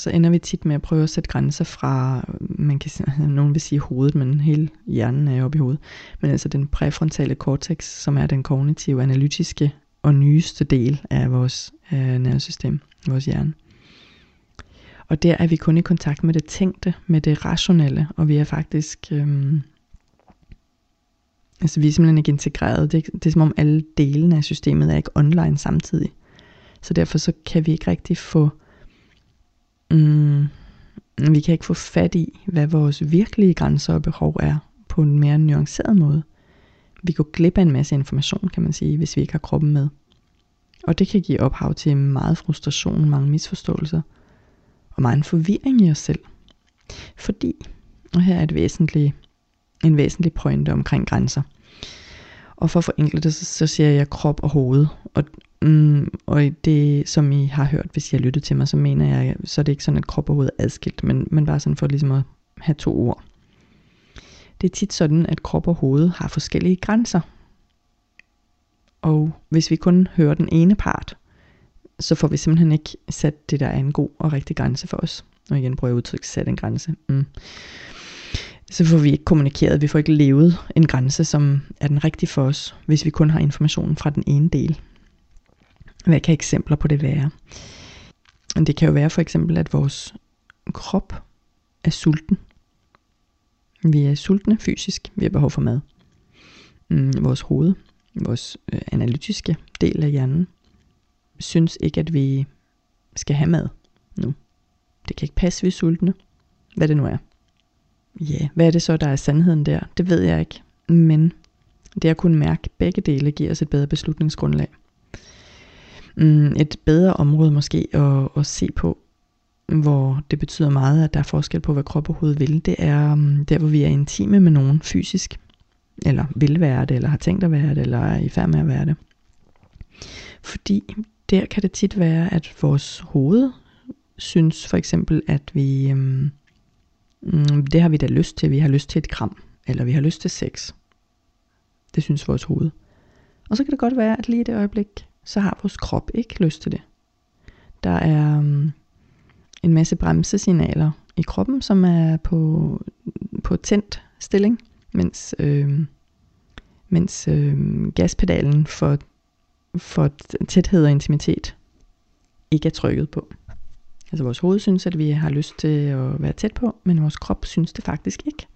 så ender vi tit med at prøve at sætte grænser fra, man kan, nogen vil sige hovedet, men hele hjernen er oppe i hovedet, men altså den præfrontale cortex, som er den kognitive, analytiske og nyeste del af vores øh, nervesystem, vores hjerne. Og der er vi kun i kontakt med det tænkte, med det rationelle, og vi er faktisk, Øh, altså vi er simpelthen ikke integreret. Det, det er som om alle delene af systemet er ikke online samtidig. Så derfor så kan vi ikke rigtig få mm, vi kan ikke få fat i, hvad vores virkelige grænser og behov er på en mere nuanceret måde. Vi går glip af en masse information, kan man sige, hvis vi ikke har kroppen med. Og det kan give ophav til meget frustration, mange misforståelser og meget en forvirring i os selv. Fordi, og her er et væsentligt, en væsentlig pointe omkring grænser. Og for at forenkle det, så, så siger jeg krop og hoved. Og, Mm, og det, som I har hørt, hvis I har lyttet til mig, så mener jeg, så er det ikke sådan, at krop og hoved er adskilt, men, men bare sådan for ligesom at have to ord. Det er tit sådan, at krop og hoved har forskellige grænser. Og hvis vi kun hører den ene part, så får vi simpelthen ikke sat det, der er en god og rigtig grænse for os. Og igen prøver jeg udtryk, sat en grænse. Mm. Så får vi ikke kommunikeret, vi får ikke levet en grænse, som er den rigtige for os, hvis vi kun har informationen fra den ene del. Hvad kan eksempler på det være? Det kan jo være for eksempel, at vores krop er sulten. Vi er sultne fysisk, vi har behov for mad. Mm, vores hoved, vores øh, analytiske del af hjernen, synes ikke, at vi skal have mad nu. Det kan ikke passe, vi er sultne. Hvad det nu er. Ja, hvad er det så, der er sandheden der? Det ved jeg ikke. Men det at kunne mærke begge dele giver os et bedre beslutningsgrundlag mm, et bedre område måske at, at se på, hvor det betyder meget, at der er forskel på, hvad krop og hoved vil. Det er um, der, hvor vi er intime med nogen fysisk, eller vil være det, eller har tænkt at være det, eller er i færd med at være det. Fordi der kan det tit være, at vores hoved synes for eksempel, at vi, øhm, det har vi da lyst til, vi har lyst til et kram, eller vi har lyst til sex. Det synes vores hoved. Og så kan det godt være, at lige i det øjeblik, så har vores krop ikke lyst til det. Der er um, en masse bremsesignaler i kroppen, som er på, på tændt stilling, mens, øh, mens øh, gaspedalen for, for tæthed og intimitet ikke er trykket på. Altså vores hoved synes, at vi har lyst til at være tæt på, men vores krop synes det faktisk ikke.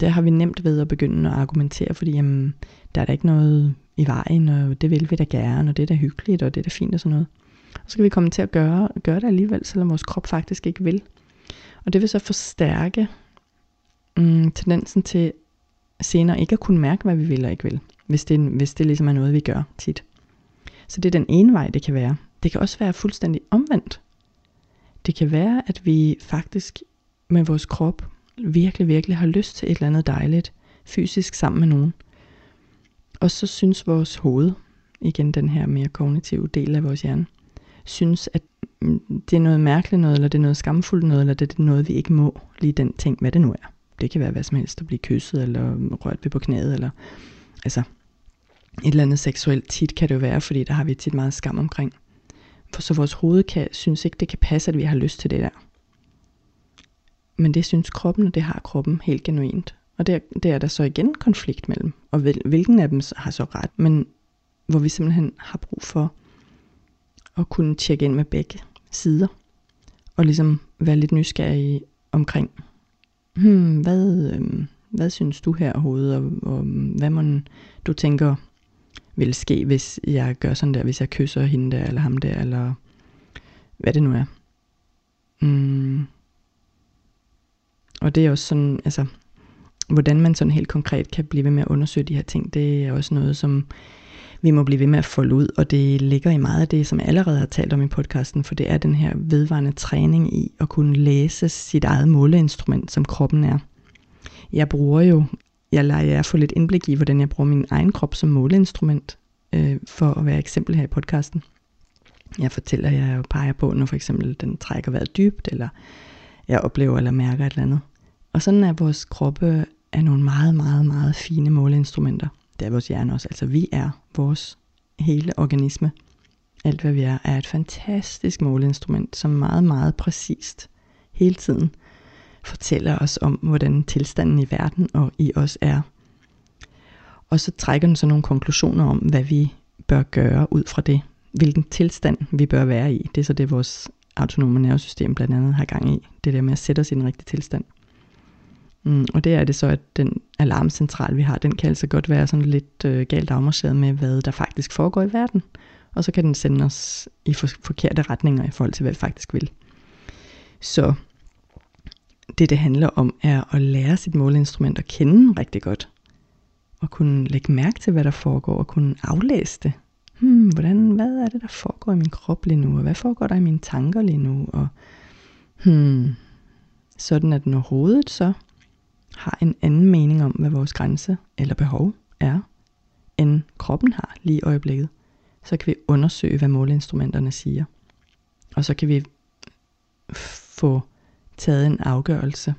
Der har vi nemt ved at begynde at argumentere, fordi jamen, der er der ikke noget i vejen, og det vil vi da gerne, og det er da hyggeligt, og det er da fint og sådan noget. Og så kan vi komme til at gøre, gøre det alligevel, selvom vores krop faktisk ikke vil. Og det vil så forstærke mm, tendensen til senere ikke at kunne mærke, hvad vi vil og ikke vil, hvis det, hvis det ligesom er noget, vi gør tit. Så det er den ene vej, det kan være. Det kan også være fuldstændig omvendt. Det kan være, at vi faktisk med vores krop virkelig, virkelig har lyst til et eller andet dejligt fysisk sammen med nogen og så synes vores hoved, igen den her mere kognitive del af vores hjerne, synes, at mm, det er noget mærkeligt noget, eller det er noget skamfuldt noget, eller det er noget, vi ikke må, lige den ting, hvad det nu er. Det kan være hvad som helst, at blive kysset, eller rørt ved på knæet, eller altså et eller andet seksuelt tit kan det jo være, fordi der har vi tit meget skam omkring. For så vores hoved kan, synes ikke, det kan passe, at vi har lyst til det der. Men det synes kroppen, og det har kroppen helt genuint. Og der, der er der så igen konflikt mellem, og hvilken af dem har så ret, men hvor vi simpelthen har brug for at kunne tjekke ind med begge sider, og ligesom være lidt nysgerrige omkring, hmm, hvad, øh, hvad synes du her overhovedet, og, og øhm, hvad man du tænker vil ske, hvis jeg gør sådan der, hvis jeg kysser hende der, eller ham der, eller hvad det nu er. Mm. Og det er også sådan, altså, hvordan man sådan helt konkret kan blive ved med at undersøge de her ting, det er også noget, som vi må blive ved med at folde ud, og det ligger i meget af det, som jeg allerede har talt om i podcasten, for det er den her vedvarende træning i at kunne læse sit eget måleinstrument, som kroppen er. Jeg bruger jo, jeg lader jer få lidt indblik i, hvordan jeg bruger min egen krop som måleinstrument, øh, for at være eksempel her i podcasten. Jeg fortæller jer og peger på, når for eksempel den trækker vejret dybt, eller jeg oplever eller mærker et eller andet. Og sådan er vores kroppe er nogle meget, meget, meget fine måleinstrumenter. Det er vores hjerne også. Altså vi er vores hele organisme. Alt hvad vi er, er et fantastisk måleinstrument, som meget, meget præcist hele tiden fortæller os om, hvordan tilstanden i verden og i os er. Og så trækker den så nogle konklusioner om, hvad vi bør gøre ud fra det. Hvilken tilstand vi bør være i. Det er så det, vores autonome nervesystem blandt andet har gang i. Det der med at sætte os i den rigtige tilstand. Mm, og det er det så, at den alarmcentral, vi har, den kan altså godt være sådan lidt øh, galt afmarcheret med, hvad der faktisk foregår i verden. Og så kan den sende os i for, forkerte retninger i forhold til, hvad vi faktisk vil. Så det, det handler om, er at lære sit måleinstrument at kende rigtig godt. Og kunne lægge mærke til, hvad der foregår, og kunne aflæse det. Hmm, hvordan, hvad er det, der foregår i min krop lige nu, og hvad foregår der i mine tanker lige nu? Og, hmm, sådan at når hovedet så har en anden mening om, hvad vores grænse eller behov er, end kroppen har lige i øjeblikket, så kan vi undersøge, hvad måleinstrumenterne siger. Og så kan vi få taget en afgørelse,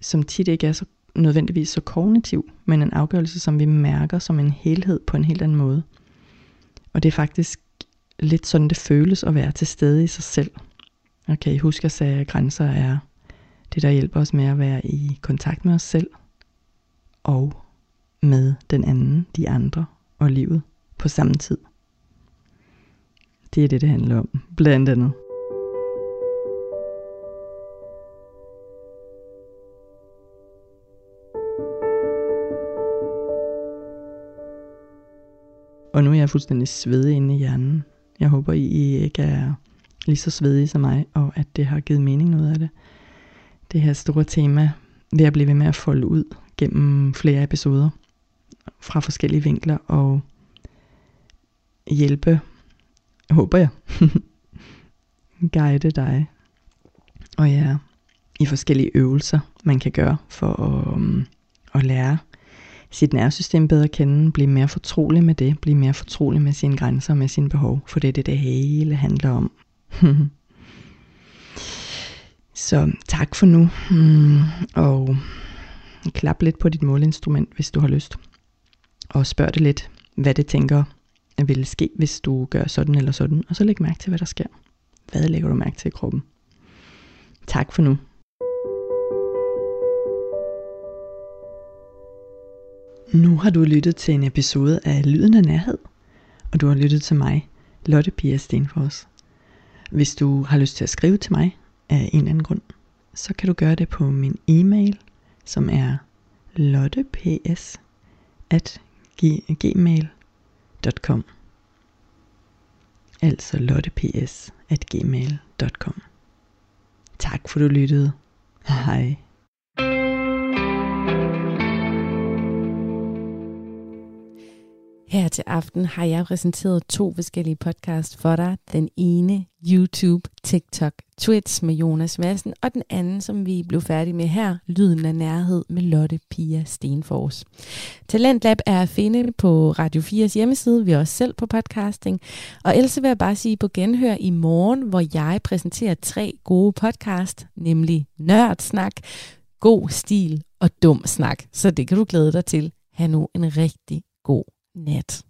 som tit ikke er så nødvendigvis så kognitiv, men en afgørelse, som vi mærker som en helhed på en helt anden måde. Og det er faktisk lidt sådan, det føles at være til stede i sig selv. Okay, husk at sige, at grænser er det, der hjælper os med at være i kontakt med os selv og med den anden, de andre og livet på samme tid. Det er det, det handler om, blandt andet. Og nu er jeg fuldstændig svedig inde i hjernen. Jeg håber, I ikke er lige så svedige som mig, og at det har givet mening noget af det det her store tema ved at blive ved med at folde ud gennem flere episoder fra forskellige vinkler og hjælpe, håber jeg, guide dig og ja, i forskellige øvelser, man kan gøre for at, um, at lære sit nervesystem bedre at kende, blive mere fortrolig med det, blive mere fortrolig med sine grænser og med sine behov, for det er det, det hele handler om. Så tak for nu, mm, og klap lidt på dit måleinstrument, hvis du har lyst. Og spørg det lidt, hvad det tænker vil ske, hvis du gør sådan eller sådan. Og så læg mærke til, hvad der sker. Hvad lægger du mærke til i kroppen? Tak for nu. Nu har du lyttet til en episode af Lyden af Nærhed, og du har lyttet til mig, Lotte Pia Stenfors. Hvis du har lyst til at skrive til mig, af en eller anden grund, så kan du gøre det på min e-mail, som er lotteps at gmail.com Altså lotteps at gmail.com Tak for du lyttede. Hej. Her til aften har jeg præsenteret to forskellige podcasts for dig. Den ene YouTube, TikTok, Twits med Jonas Madsen, og den anden, som vi blev færdige med her, Lyden af Nærhed med Lotte Pia Stenfors. Talentlab er at finde på Radio 4's hjemmeside, vi er også selv på podcasting. Og ellers vil jeg bare sige på genhør i morgen, hvor jeg præsenterer tre gode podcast, nemlig Nørdsnak, God Stil og Dum Snak. Så det kan du glæde dig til. Ha' nu en rigtig god nat.